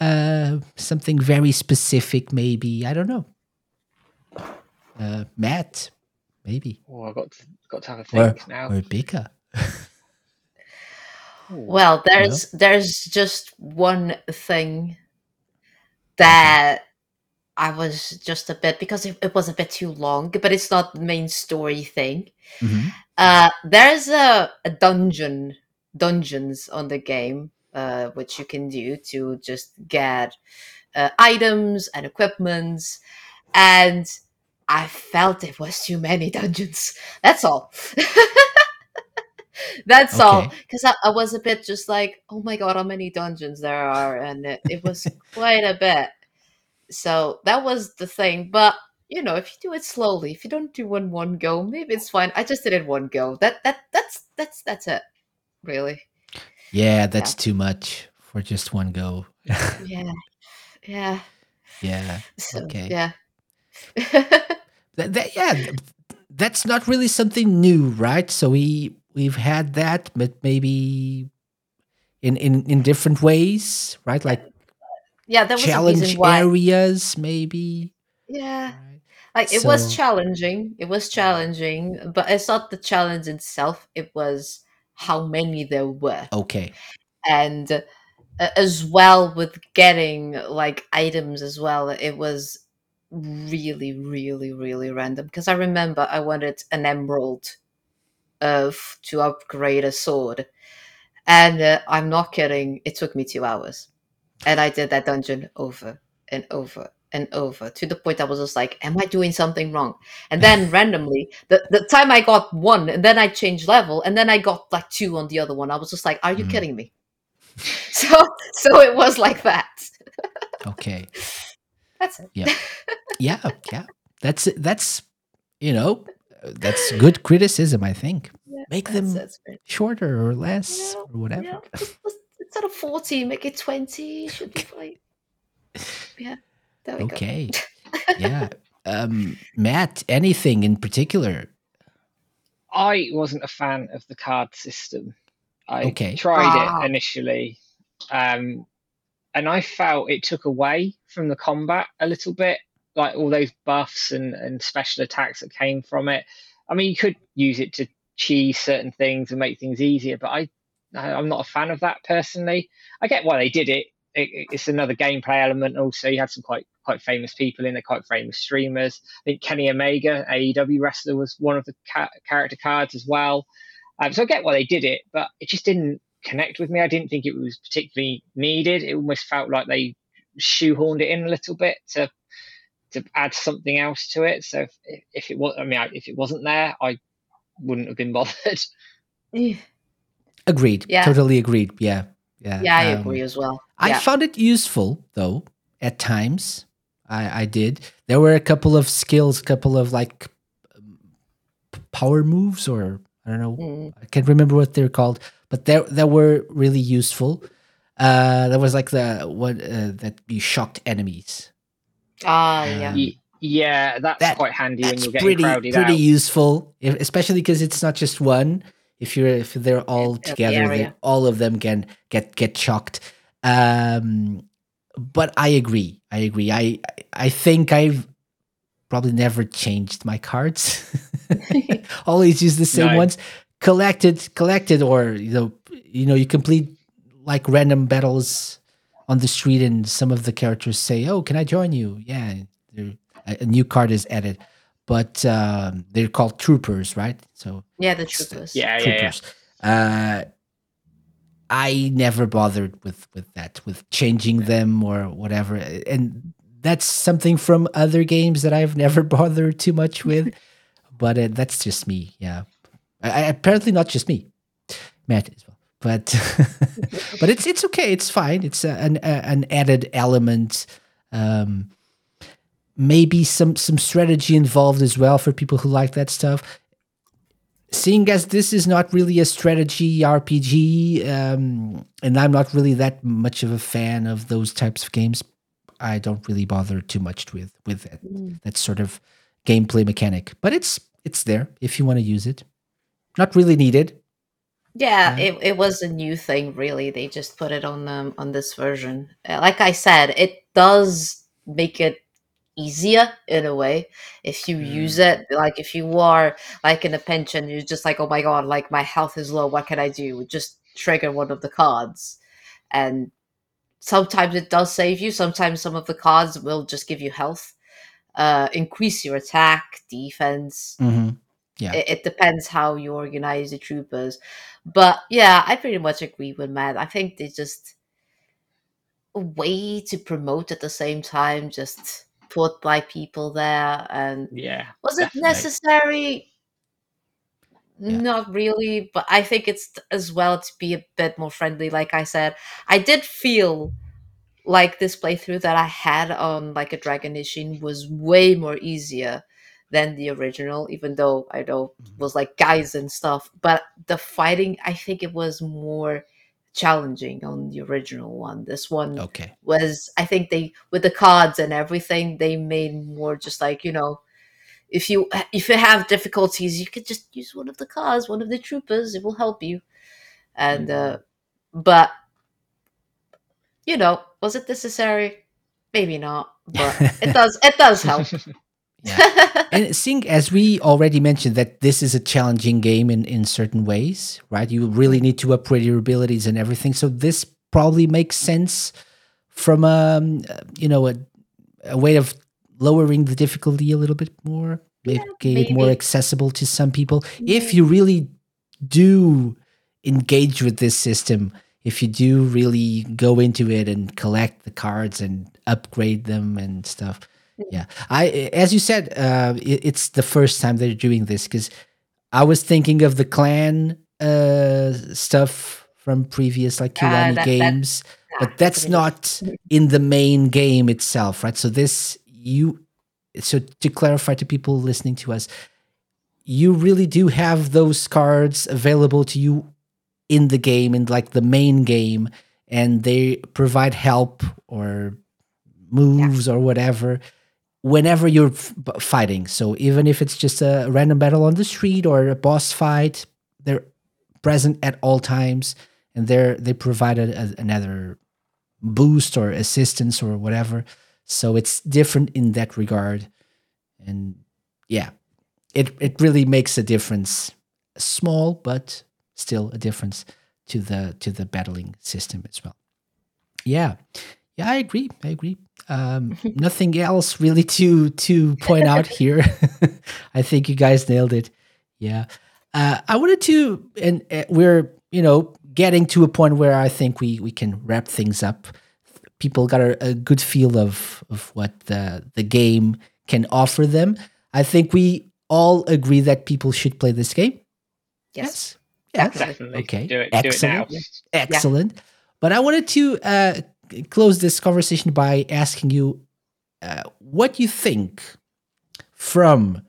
uh something very specific maybe i don't know uh matt maybe Oh, I got to, got to have a or think now. or Bika. Well, there's there's just one thing that I was just a bit because it, it was a bit too long, but it's not the main story thing. Mhm. Uh, there's a, a dungeon dungeons on the game uh, which you can do to just get uh, items and equipments, and I felt it was too many dungeons. That's all. That's all. Because I, I was a bit just like, oh my god, how many dungeons there are, and it, it was quite a bit. So that was the thing. But you know, if you do it slowly, if you don't do one one go, maybe it's fine. I just did it one go. That that that's that's that's it. Really. yeah that's too much for just one go Yeah. Yeah. yeah So, Okay. Yeah. that, that yeah that's not really something new right so we we've had that but maybe in in in different ways right like yeah, that was challenge areas maybe Yeah. right? Like it was challenging. It was challenging, but it's not the challenge itself. It was how many there were. okay. And uh, as well with getting like items as well it was really really really random. Because i remember i wanted an emerald of to upgrade a sword. And uh, i'm not kidding it took me two hours. And i did that dungeon over and over and over to the point i was just like am i doing something wrong? And then randomly the, the time i got one and then i changed level and then i got like two on the other one. I was just like are you Mhm. kidding me? So so it was like that. Okay. That's it. Yeah. Yeah Yeah. that's that's you know that's good criticism i think. Yeah, make them shorter or less Yeah, or whatever. Yeah, instead of 40 make it 20 should be fine. Yeah there we okay yeah um matt anything in particular I wasn't a fan of the card system. I Okay. tried Ah. it initially, um, and I felt it took away from the combat a little bit, like all those buffs and, and special attacks that came from it. I mean, you could use it to cheese certain things and make things easier, but I, I I'm not a fan of that personally. I get why they did it it, it's another gameplay element. Also, you had some quite quite famous people in there, quite famous streamers. I think Kenny Omega, AEW wrestler, was one of the ca- character cards as well. Um, so I get why they did it, but it just didn't connect with me. I didn't think it was particularly needed. It almost felt like they shoehorned it in a little bit to to add something else to it. So if, if it was, I mean, if it wasn't there, I wouldn't have been bothered. Agreed. Yeah. Totally agreed. Yeah. Yeah. Yeah, I um, agree as well. I yeah. found it useful though at times. I, I did. There were a couple of skills, a couple of like power moves, or I don't know. Mm. I can't remember what they're called, but they they were really useful. Uh, there was like the what uh, that you shocked enemies. Ah, uh, yeah. Yeah, that's that, quite handy when you're getting pretty, crowded pretty out. useful, especially because it's not just one. If you're if they're all together, the all of them can get get chocked. Um, but I agree. I agree. I I think I've probably never changed my cards. Always use the same no. ones. Collected, collected, or you know, you know, you complete like random battles on the street, and some of the characters say, "Oh, can I join you?" Yeah, a new card is added, but um, they're called troopers, right? So yeah, the troopers. Yeah, troopers. yeah, yeah. Uh, I never bothered with with that, with changing them or whatever, and that's something from other games that I've never bothered too much with. but uh, that's just me. Yeah, I, apparently not just me, Matt as well. But but it's it's okay. It's fine. It's a, an a, an added element. Um, maybe some some strategy involved as well for people who like that stuff seeing as this is not really a strategy RPG, um, and I'm not really that much of a fan of those types of games, I don't really bother too much with with that, mm. that sort of gameplay mechanic. But it's it's there if you want to use it. Not really needed. Yeah, uh, it, it was a new thing. Really, they just put it on um, on this version. Uh, like I said, it does make it easier in a way if you mm. use it like if you are like in a pension you're just like oh my god like my health is low what can i do? Just trigger one of the cards. And sometimes it does save you sometimes some of the cards will just give you health uh increase your attack defense. Mm-hmm. yeah. It, it depends how you organize the troopers. But yeah i pretty much agree with matt. I think they just a way to promote at the same time just put by people there and yeah was it necessary yeah. not really but i think it's as well to be a bit more friendly like i said i did feel like this playthrough that i had on like a Dragon Ishin was way more easier than the original even though i know mm-hmm. was like guys and stuff but the fighting i think it was more challenging on the original one. This one okay. was I think they with the cards and everything they made more just like, you know, if you if you have difficulties, you could just use one of the cards, one of the troopers, it will help you. And mm-hmm. uh but you know, was it necessary? Maybe not, but it does it does help. Yeah. and seeing as we already mentioned that this is a challenging game in, in certain ways, right? You really need to upgrade your abilities and everything. So this probably makes sense from a you know a, a way of lowering the difficulty a little bit more, making yeah, it more accessible to some people. If you really do engage with this system, if you do really go into it and collect the cards and upgrade them and stuff, yeah. I as you said uh it, it's the first time they're doing this because i was thinking of the clan uh stuff from previous like Kiwami uh, that, games that, but that's not in the main game itself right? So this you so to clarify to people listening to us you really do have those cards available to you in the game in like the main game and they provide help or moves yeah. or whatever whenever you're fighting. So even if it's just a random battle on the street or a boss fight, they're present at all times, and they're they provide a, another boost or assistance or whatever. So it's different in that regard, and yeah, it it really makes a difference. Small, but still a difference to the to the battling system as well. Yeah, yeah, I agree. I agree. Um, nothing else really to to point out here. I think you guys nailed it. Yeah, uh, I wanted to, and uh, we're you know getting to a point where I think we we can wrap things up. People got a, a good feel of of what the the game can offer them. I think we all agree that people should play this game. Yes. Yes. Definitely. Okay. Do it, do it Excellent. now. Excellent. But I wanted to uh, close this conversation by asking you uh, what you think from,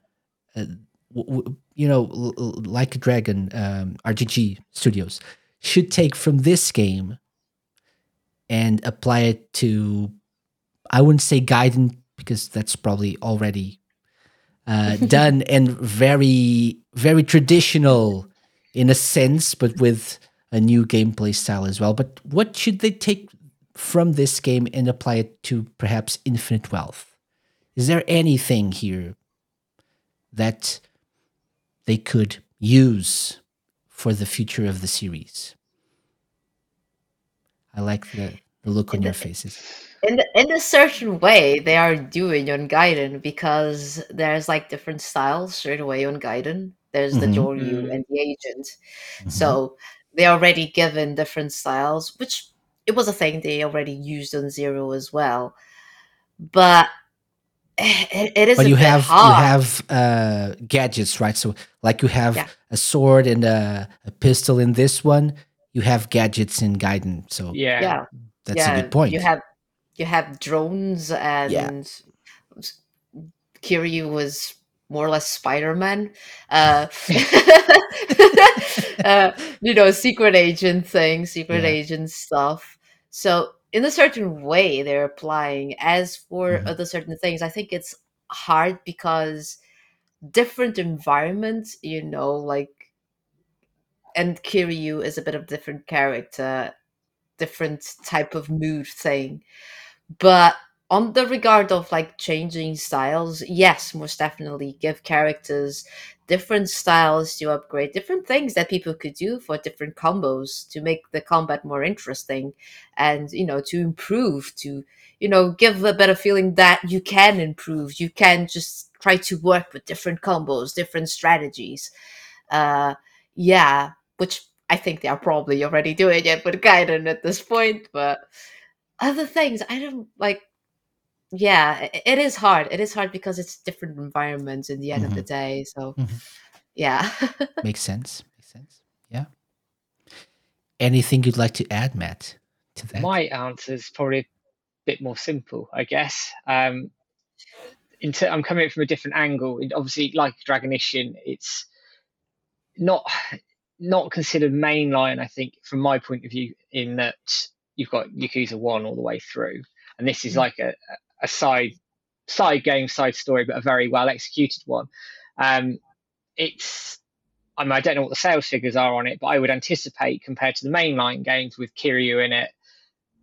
uh, w- w- you know, l- l- like a Dragon um, RGG Studios should take from this game and apply it to, I wouldn't say Gaiden because that's probably already uh, done and very, very traditional in a sense, but with a new gameplay style as well. But what should they take from this game and apply it to perhaps Infinite Wealth? Is there anything here that they could use for the future of the series? I like the, the look on your faces. in in a certain way they are doing on Gaiden because there's like different styles straight away on Gaiden. There's the Mhm. Joryu Mm. and the Agent. Mhm. So they're already given different styles, which it was a thing they already used on Zero as well. But it, it is but a you bit have hard. you have uh, gadgets, right? So like you have Yeah. a sword and a, a pistol in this one. You have gadgets in Gaiden, so Yeah. yeah, that's yeah. a good point. You have you have drones and Kiryu was more or less Spider-Man. Uh, uh, you know, secret agent thing, secret Yeah. agent stuff. So in a certain way they're applying. As for Mhm. other certain things, I think it's hard because different environments, you know, like and Kiryu is a bit of different character, different type of mood thing. But on the regard of like changing styles, yes, most definitely give characters different styles to upgrade, different things that people could do for different combos to make the combat more interesting and you know to improve, to you know, give a better feeling that you can improve. You can just try to work with different combos, different strategies. Uh yeah, which I think they are probably already doing it with Gaiden at this point, but other things i don't like yeah i- it is hard it is hard because it's different environments in the end of the day so Mhm. yeah Makes sense. Makes sense. Yeah. Anything you'd like to add, Matt, to that? My answer is probably a bit more simple, I guess. Um, in ter- I'm coming from a different angle. It- obviously, like Dragon Ishin, it's not not considered mainline. I think, from my point of view, in that you've got Yakuza One all the way through, and this is Mm. like a, a side side game, side story, but a very well executed one. Um, it's I mean, I don't know what the sales figures are on it, but I would anticipate compared to the mainline games with Kiryu in it,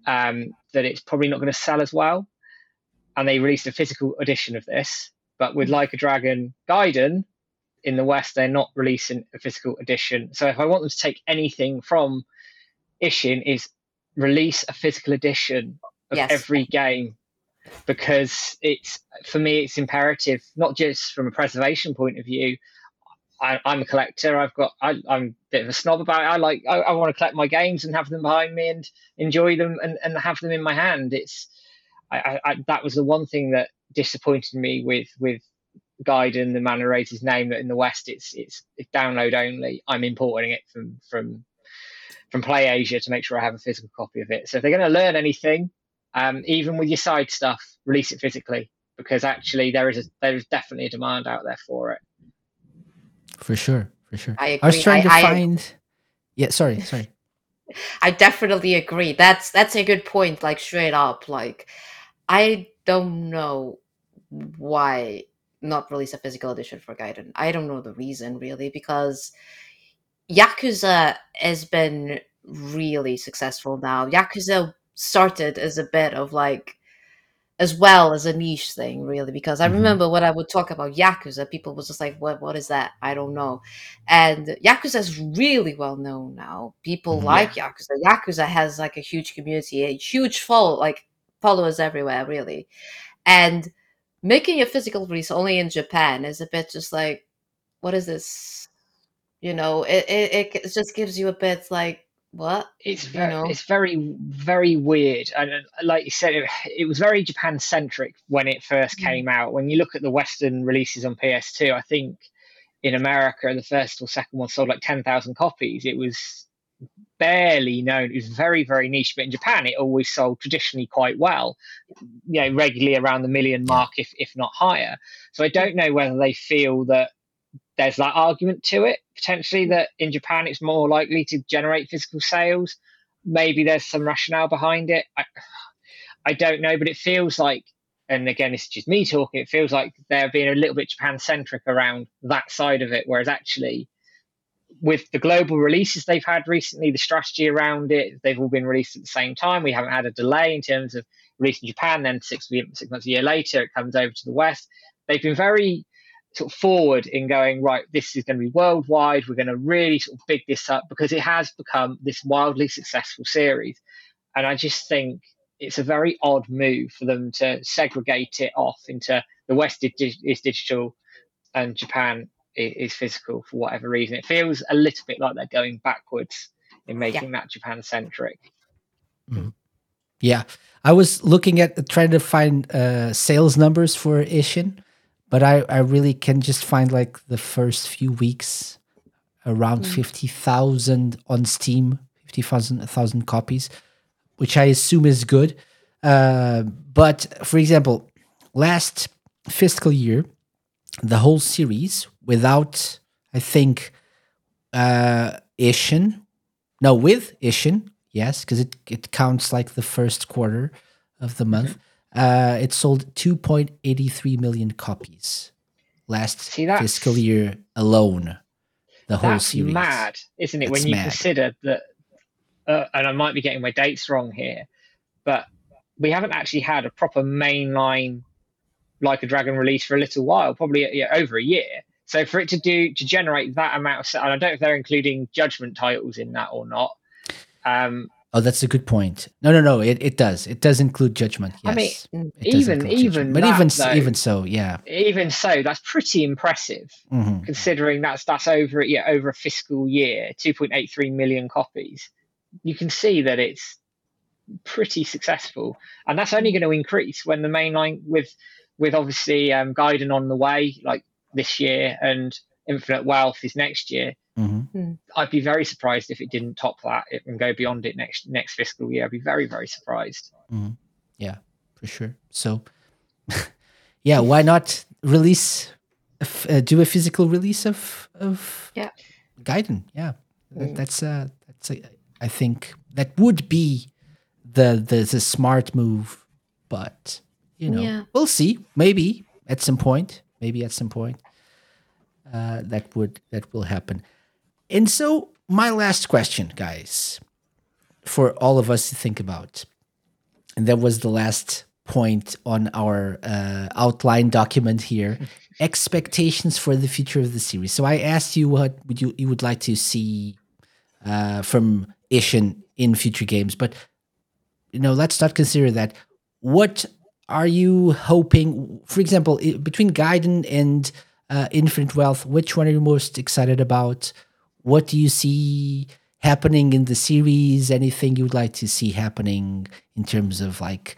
um, that it's probably not going to sell as well. And they released a physical edition of this, but with Like a Dragon Gaiden in the West, they're not releasing a physical edition. So if I want them to take anything from Ishin, is release a physical edition of Yes. every game because it's for me it's imperative not just from a preservation point of view I, I'm a collector. I've got. I, I'm a bit of a snob about it. I like. I, I want to collect my games and have them behind me and enjoy them and, and have them in my hand. It's. I, I, that was the one thing that disappointed me with with Gaiden, the man who erased his name. That in the West, it's it's download only. I'm importing it from from from Play Asia to make sure I have a physical copy of it. So if they're going to learn anything, um, even with your side stuff, release it physically because actually there is a there is definitely a demand out there for it. For sure. For sure. i agree I was trying to I, I, find. Yeah. Sorry. Sorry. I definitely agree that's that's a good point like straight up like i don't know why not release a physical edition for gaiden i don't know the reason really because yakuza has been really successful now yakuza started as a bit of like as well as a niche thing, really. Because I mm-hmm. remember when I would talk about Yakuza, people was just like, "What? What is that? I don't know." And Yakuza is really well known now. People mm-hmm. like Yakuza. Yakuza has like a huge community, a huge follow, like followers everywhere, really. And making a physical release only in Japan is a bit just like, what is this? You know, it it, it just gives you a bit like what? It's very, you know? it's very very weird. And uh, like you said it, it was very japan centric when it first mm. came out. When you look at the western releases on ps2 i think in america the first or second one sold like 10,000 copies. It was barely known. It was very very niche. But in japan it always sold traditionally quite well. You know regularly around the million mark if if not higher. So i don't know whether they feel that there's that argument to it potentially hmm. that in Japan it's more likely to generate physical sales. Maybe there's some rationale behind it. I, I don't know, but it feels like, and again, it's just me talking. It feels like they're being a little bit Japan centric around that side of it, whereas actually, with the global releases they've had recently, the strategy around it, they've all been released at the same time. We haven't had a delay in terms of releasing Japan. Then six six months a year later, it comes over to the West. They've been very sort of forward in going right this is going to be worldwide. We're going to really sort of big this up because it has become this wildly successful series. And i just think it's a very odd move for them to segregate it off into the west is digital and japan is physical for whatever reason. It feels a little bit like they're going backwards in making yeah. that japan centric mm. yeah. I was looking at trying to find uh, sales numbers for ishin but I, I really can just find like the first few weeks around mm. 50,000 on Steam, 50,000 copies, which I assume is good. Uh, but for example, last fiscal year, the whole series without, I think, uh, Ishin, no, with Ishin, yes, because it, it counts like the first quarter of the month. Uh, it sold 2.83 million copies last See, fiscal year alone. The whole that's series. mad, isn't it? when you mad. consider that, uh, and I might be getting my dates wrong here, but we haven't actually had a proper mainline like a dragon release for a little while, probably yeah, over a year. So for it to do to generate that amount of, and I don't know if they're including judgment titles in that or not. Um, Oh, that's a good point. No, no, no. It, it does. It does include judgment. Yes. I mean, even even but that, even though, even so, yeah. Even so, that's pretty impressive, mm-hmm. considering that's that's over yeah over a fiscal year, two point eight three million copies. You can see that it's pretty successful, and that's only going to increase when the mainline with with obviously um, Gaiden on the way, like this year, and Infinite Wealth is next year Mm-hmm. Hmm. I'd be very surprised if it didn't top that and go beyond it next next fiscal year. I'd be very very surprised. Mm-hmm. Yeah, for sure. So, yeah, why not release, uh, do a physical release of of yeah, Gaiden? Yeah, mm. that's uh that's a, I think that would be the the the smart move, but you know, yeah. we'll see. Maybe at some point, maybe at some point, uh, that would that will happen. And so, my last question, guys, for all of us to think about, and that was the last point on our uh, outline document here expectations for the future of the series. So, I asked you what would you, you would like to see uh, from Ishin in future games, but you know, let's not consider that. What are you hoping, for example, between Gaiden and uh, Infinite Wealth, which one are you most excited about? What do you see happening in the series? Anything you would like to see happening in terms of like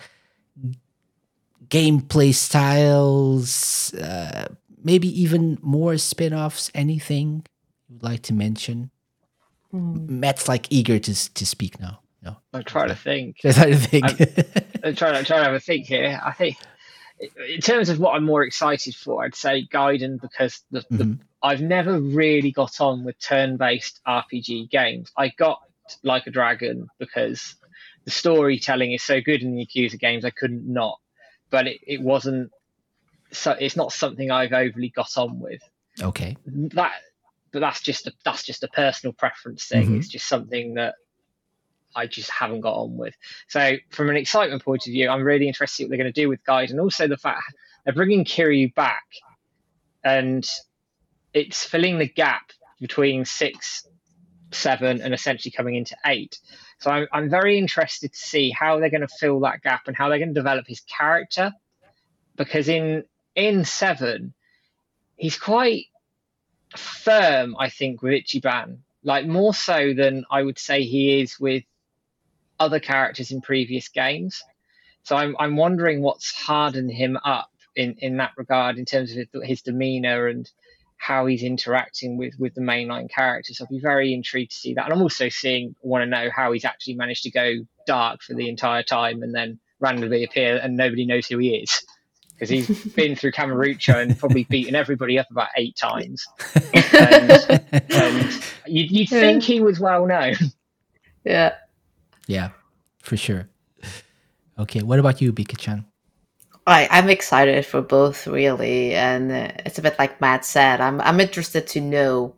gameplay styles, uh, maybe even more spin offs? Anything you'd like to mention? Mm. Matt's like eager to to speak now. No, I'm trying to think. I'm trying to think. I'm, I'm trying to trying to have a think here. I think in terms of what I'm more excited for, I'd say Gaiden because the, mm-hmm. the I've never really got on with turn-based RPG games. I got like a dragon because the storytelling is so good in the Yakuza games. I couldn't not, but it, it wasn't. So it's not something I've overly got on with. Okay. That, but that's just a that's just a personal preference thing. Mm-hmm. It's just something that I just haven't got on with. So from an excitement point of view, I'm really interested what they're going to do with Gaiden, and also the fact they're bringing Kiryu back, and it's filling the gap between six, seven, and essentially coming into eight. So I'm I'm very interested to see how they're going to fill that gap and how they're going to develop his character, because in in seven, he's quite firm, I think, with Ichiban. Like more so than I would say he is with other characters in previous games. So I'm I'm wondering what's hardened him up in in that regard in terms of his demeanor and how he's interacting with with the mainline characters. I'll be very intrigued to see that, and I'm also seeing want to know how he's actually managed to go dark for the entire time and then randomly appear and nobody knows who he is because he's been through Kamurocho and probably beaten everybody up about eight times. and, and you'd, you'd think he was well known. Yeah. Yeah, for sure. Okay, what about you, Bika-chan? I, I'm excited for both, really, and it's a bit like Matt said. I'm I'm interested to know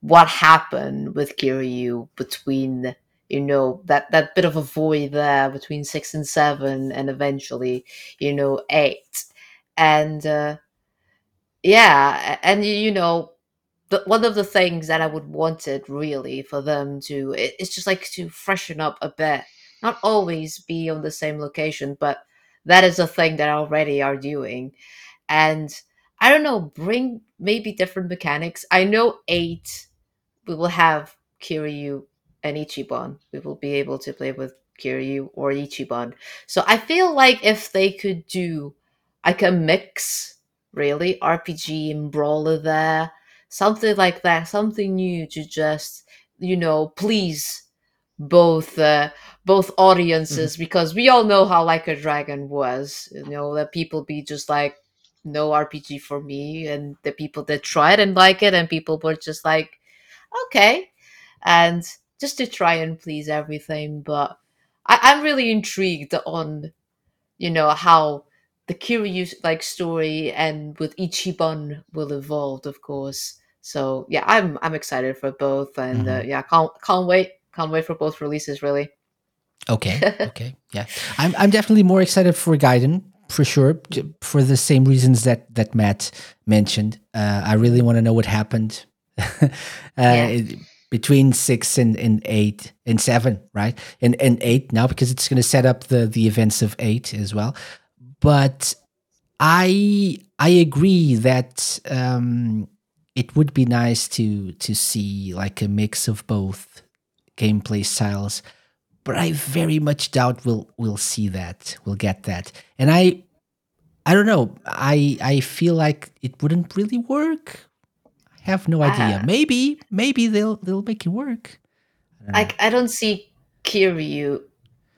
what happened with Kiryu between you know that that bit of a void there between six and seven, and eventually you know eight, and uh, yeah, and you know the, one of the things that I would wanted really for them to it, it's just like to freshen up a bit, not always be on the same location, but that is a thing that I already are doing. And i don't know bring maybe different mechanics. I know eight we will have kiryu and ichiban. We will be able to play with kiryu or ichiban. So i feel like if they could do like a mix really rpg and brawler there something like that something new to just you know please both uh, both audiences mm-hmm. because we all know how like a dragon was you know that people be just like no rpg for me and the people that tried and like it and people were just like okay and just to try and please everything but I, i'm really intrigued on you know how the Kiryu like story and with Ichiban will evolve, of course. So yeah, I'm I'm excited for both, and mm-hmm. uh, yeah, can't can't wait can't wait for both releases. Really. Okay. Okay. yeah, I'm I'm definitely more excited for Gaiden for sure for the same reasons that that Matt mentioned. Uh, I really want to know what happened uh, yeah. between six and, and eight and seven, right? And and eight now because it's going to set up the the events of eight as well. But I I agree that um, it would be nice to to see like a mix of both gameplay styles but I very much doubt we'll we'll see that. We'll get that. And I I don't know. I I feel like it wouldn't really work. I have no idea. Uh, maybe maybe they'll they'll make it work. I I, I don't see Kiryu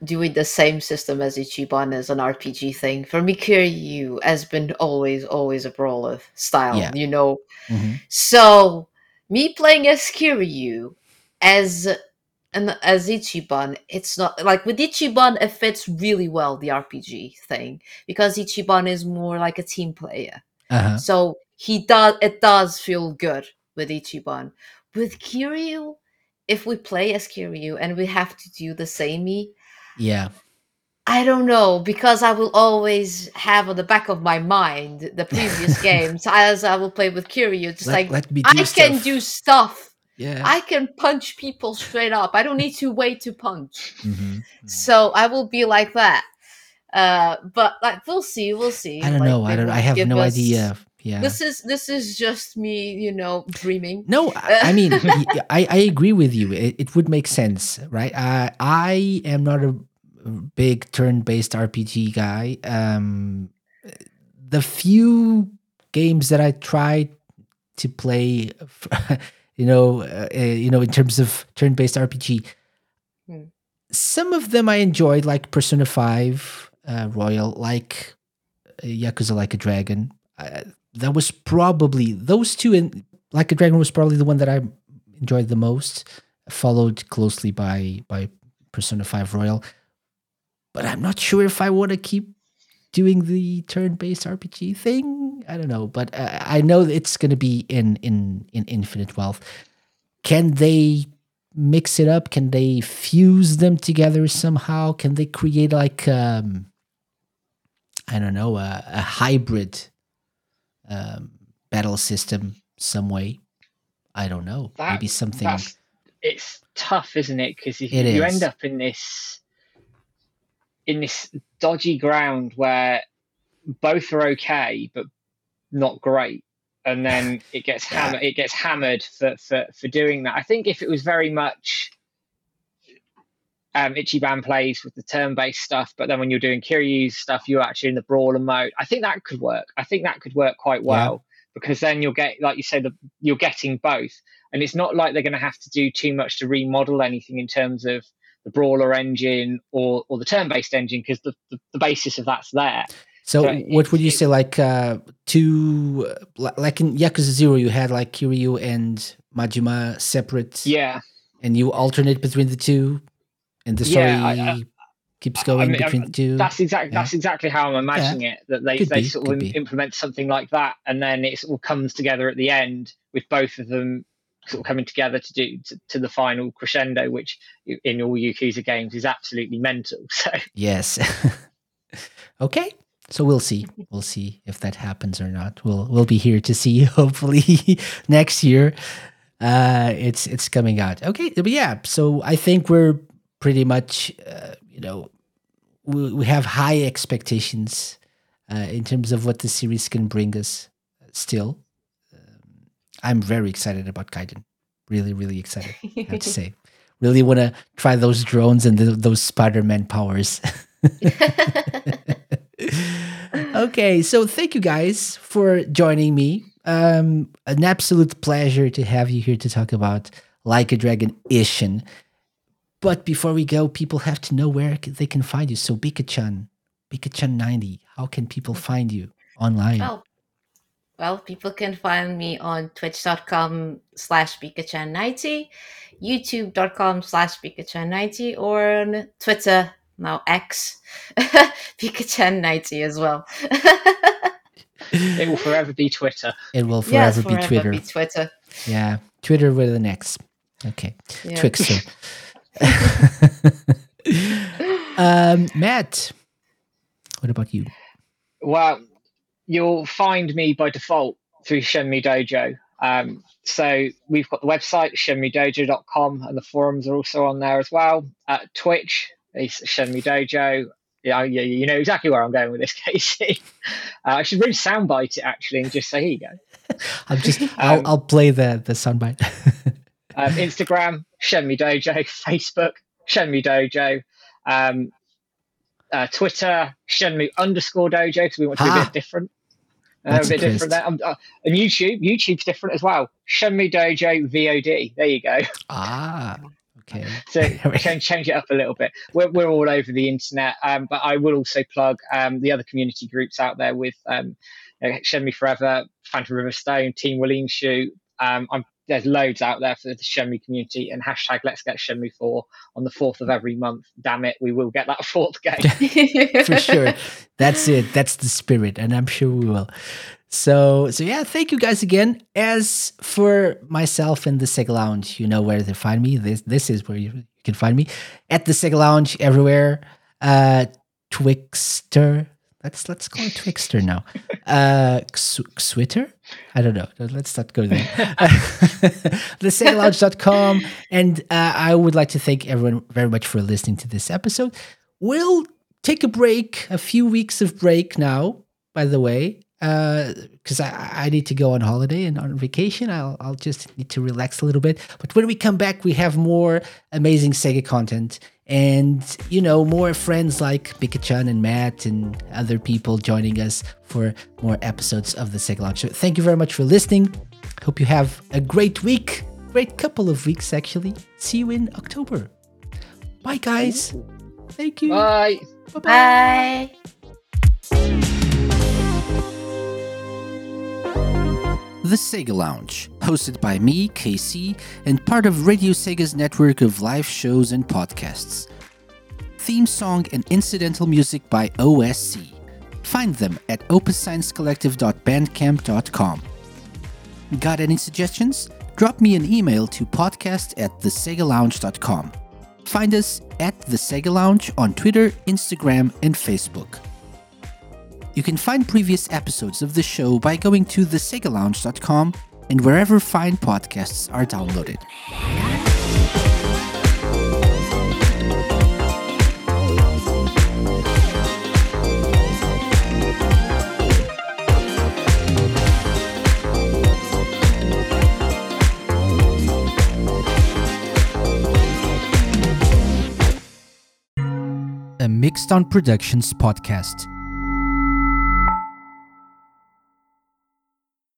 doing the same system as Ichiban as an RPG thing. For me, Kiryu has been always, always a brawler style, yeah. you know? Mm-hmm. So, me playing as Kiryu as and as Ichiban, it's not like with Ichiban, it fits really well the RPG thing because Ichiban is more like a team player. Uh-huh. So he does it does feel good with Ichiban. With Kiryu, if we play as Kiryu and we have to do the same, yeah, I don't know because I will always have on the back of my mind the previous games as I will play with Kiryu. Just let, like let me I stuff. can do stuff yeah. I can punch people straight up. I don't need to wait to punch. Mm-hmm. mm-hmm. So I will be like that. Uh, but like we'll see, we'll see. I don't like, know. I don't. I have no us, idea. Yeah. This is this is just me, you know, dreaming. No, I mean, I I agree with you. It, it would make sense, right? I I am not a big turn-based RPG guy. Um, the few games that I tried to play you know, uh, uh, you know, in terms of turn-based RPG. Hmm. Some of them I enjoyed, like Persona Five uh, Royal, like uh, Yakuza Like a Dragon. Uh, that was probably those two, and Like a Dragon was probably the one that I enjoyed the most, followed closely by by Persona Five Royal. But I'm not sure if I want to keep doing the turn-based RPG thing. I don't know, but uh, I know it's going to be in in in Infinite Wealth. Can they mix it up? Can they fuse them together somehow? Can they create like um, I don't know a, a hybrid um, battle system some way? I don't know. That- Maybe something. It's tough, isn't it? Because you, you end up in this in this dodgy ground where both are okay but not great, and then it gets Yeah. hammered. It gets hammered for, for for doing that. I think if it was very much um, Ichiban plays with the turn-based stuff, but then when you're doing Kiryu's stuff, you're actually in the brawler mode. I think that could work. I think that could work quite Yeah. well because then you'll get, like you say, the, you're getting both, and it's not like they're going to have to do too much to remodel anything in terms of the brawler engine or or the turn-based engine because the, the the basis of that's there. So, So what would you say? Like uh, two, uh, like in Yakuza Zero, you had like Kiryu and Majima separate, Yeah, and you alternate between the two, and the story Yeah, I- I- keeps I going mean, between the two. that's exactly Yeah. that's exactly how I'm imagining it. That they Could they be, sort of be. implement something like that, and then it all comes together at the end with both of them sort of coming together to do to, to the final crescendo, which in all Yakuza games is absolutely mental. So Yes. okay. So we'll see. We'll see if that happens or not. We'll we'll be here to see. Hopefully next year, uh, it's it's coming out. Okay, but yeah. So I think we're pretty much, uh, you know, we we have high expectations uh, in terms of what the series can bring us. Still, um, I'm very excited about Gaiden. Really, really excited. I have to say. Really want to try those drones and th those Spider-Man powers. okay, so thank you guys for joining me. Um, an absolute pleasure to have you here to talk about Like a Dragon Ishin. But before we go, people have to know where they can find you. So Bika-chan, Bika-chan90, how can people find you online? well, well, people can find me on twitch.com slash Bikachan90, youtube.com slash Bikachan90, or on Twitter, now X, Bikachan90 as well. it will forever be Twitter. It will yes, forever, be Twitter. be Twitter. Yeah, Twitter with an X. Okay. Yeah. Twixter. um, Matt, what about you? Well, you'll find me by default through Shenmue Dojo. Um, so we've got the website shenmuedojo.com and the forums are also on there as well. At Twitch, it's Shenmue Dojo. Yeah, you know exactly where I'm going with this, KC. Uh, I should really soundbite it actually and just say, here you go. I'm just I'll, Um, I'll play the the soundbite. Um, Instagram, Shenmue Dojo. Facebook, Shenmue Dojo. Um, uh, Twitter, Shenmue underscore Dojo because we want to be a Ah. bit different. Uh, That's a bit different there. Um, uh, and YouTube, YouTube's different as well. Shenmue Dojo VOD. There you go. ah, okay. So change, change it up a little bit. We're, we're all over the internet, um, but I will also plug um, the other community groups out there with um, you know, Shenmue Forever, Phantom River Stone, Team Willing Shoot. Um, I'm, there's loads out there for the Shenmue community, and hashtag Let's Get Shenmue 4 on the fourth of every month. Damn it, we will get that fourth game. For sure. That's it. That's the spirit, and I'm sure we will. So so yeah, thank you guys again. As for myself and the Sega Lounge, you know where to find me. This this is where you can find me. At the Sega Lounge everywhere. Uh Twixter. Let's let's call it Twixter now. Uh Twitter? I don't know. Let's not go there. TheSegaLounge.com. And uh, I would like to thank everyone very much for listening to this episode. We'll take a break, a few weeks of break now, by the way, because I, I need to go on holiday and on vacation. I'll, I'll just need to relax a little bit. But when we come back, we have more amazing Sega content and, you know, more friends like Bika-chan and Matt and other people joining us for more episodes of the Sega Lounge. So thank you very much for listening. Hope you have a great week, great couple of weeks, actually. See you in October. Bye, guys. Thank you. Bye. Bye-bye. Bye. The Sega Lounge, hosted by me, KC, and part of Radio Sega's network of live shows and podcasts. Theme song and incidental music by OSC. Find them at opussciencecollective.bandcamp.com. Got any suggestions? drop me an email to podcast at thesegalounge.com. Find us at The Sega Lounge on Twitter, Instagram, and Facebook. You can find previous episodes of the show by going to thesegalounge.com and wherever fine podcasts are downloaded. a Mixdown Productions podcast.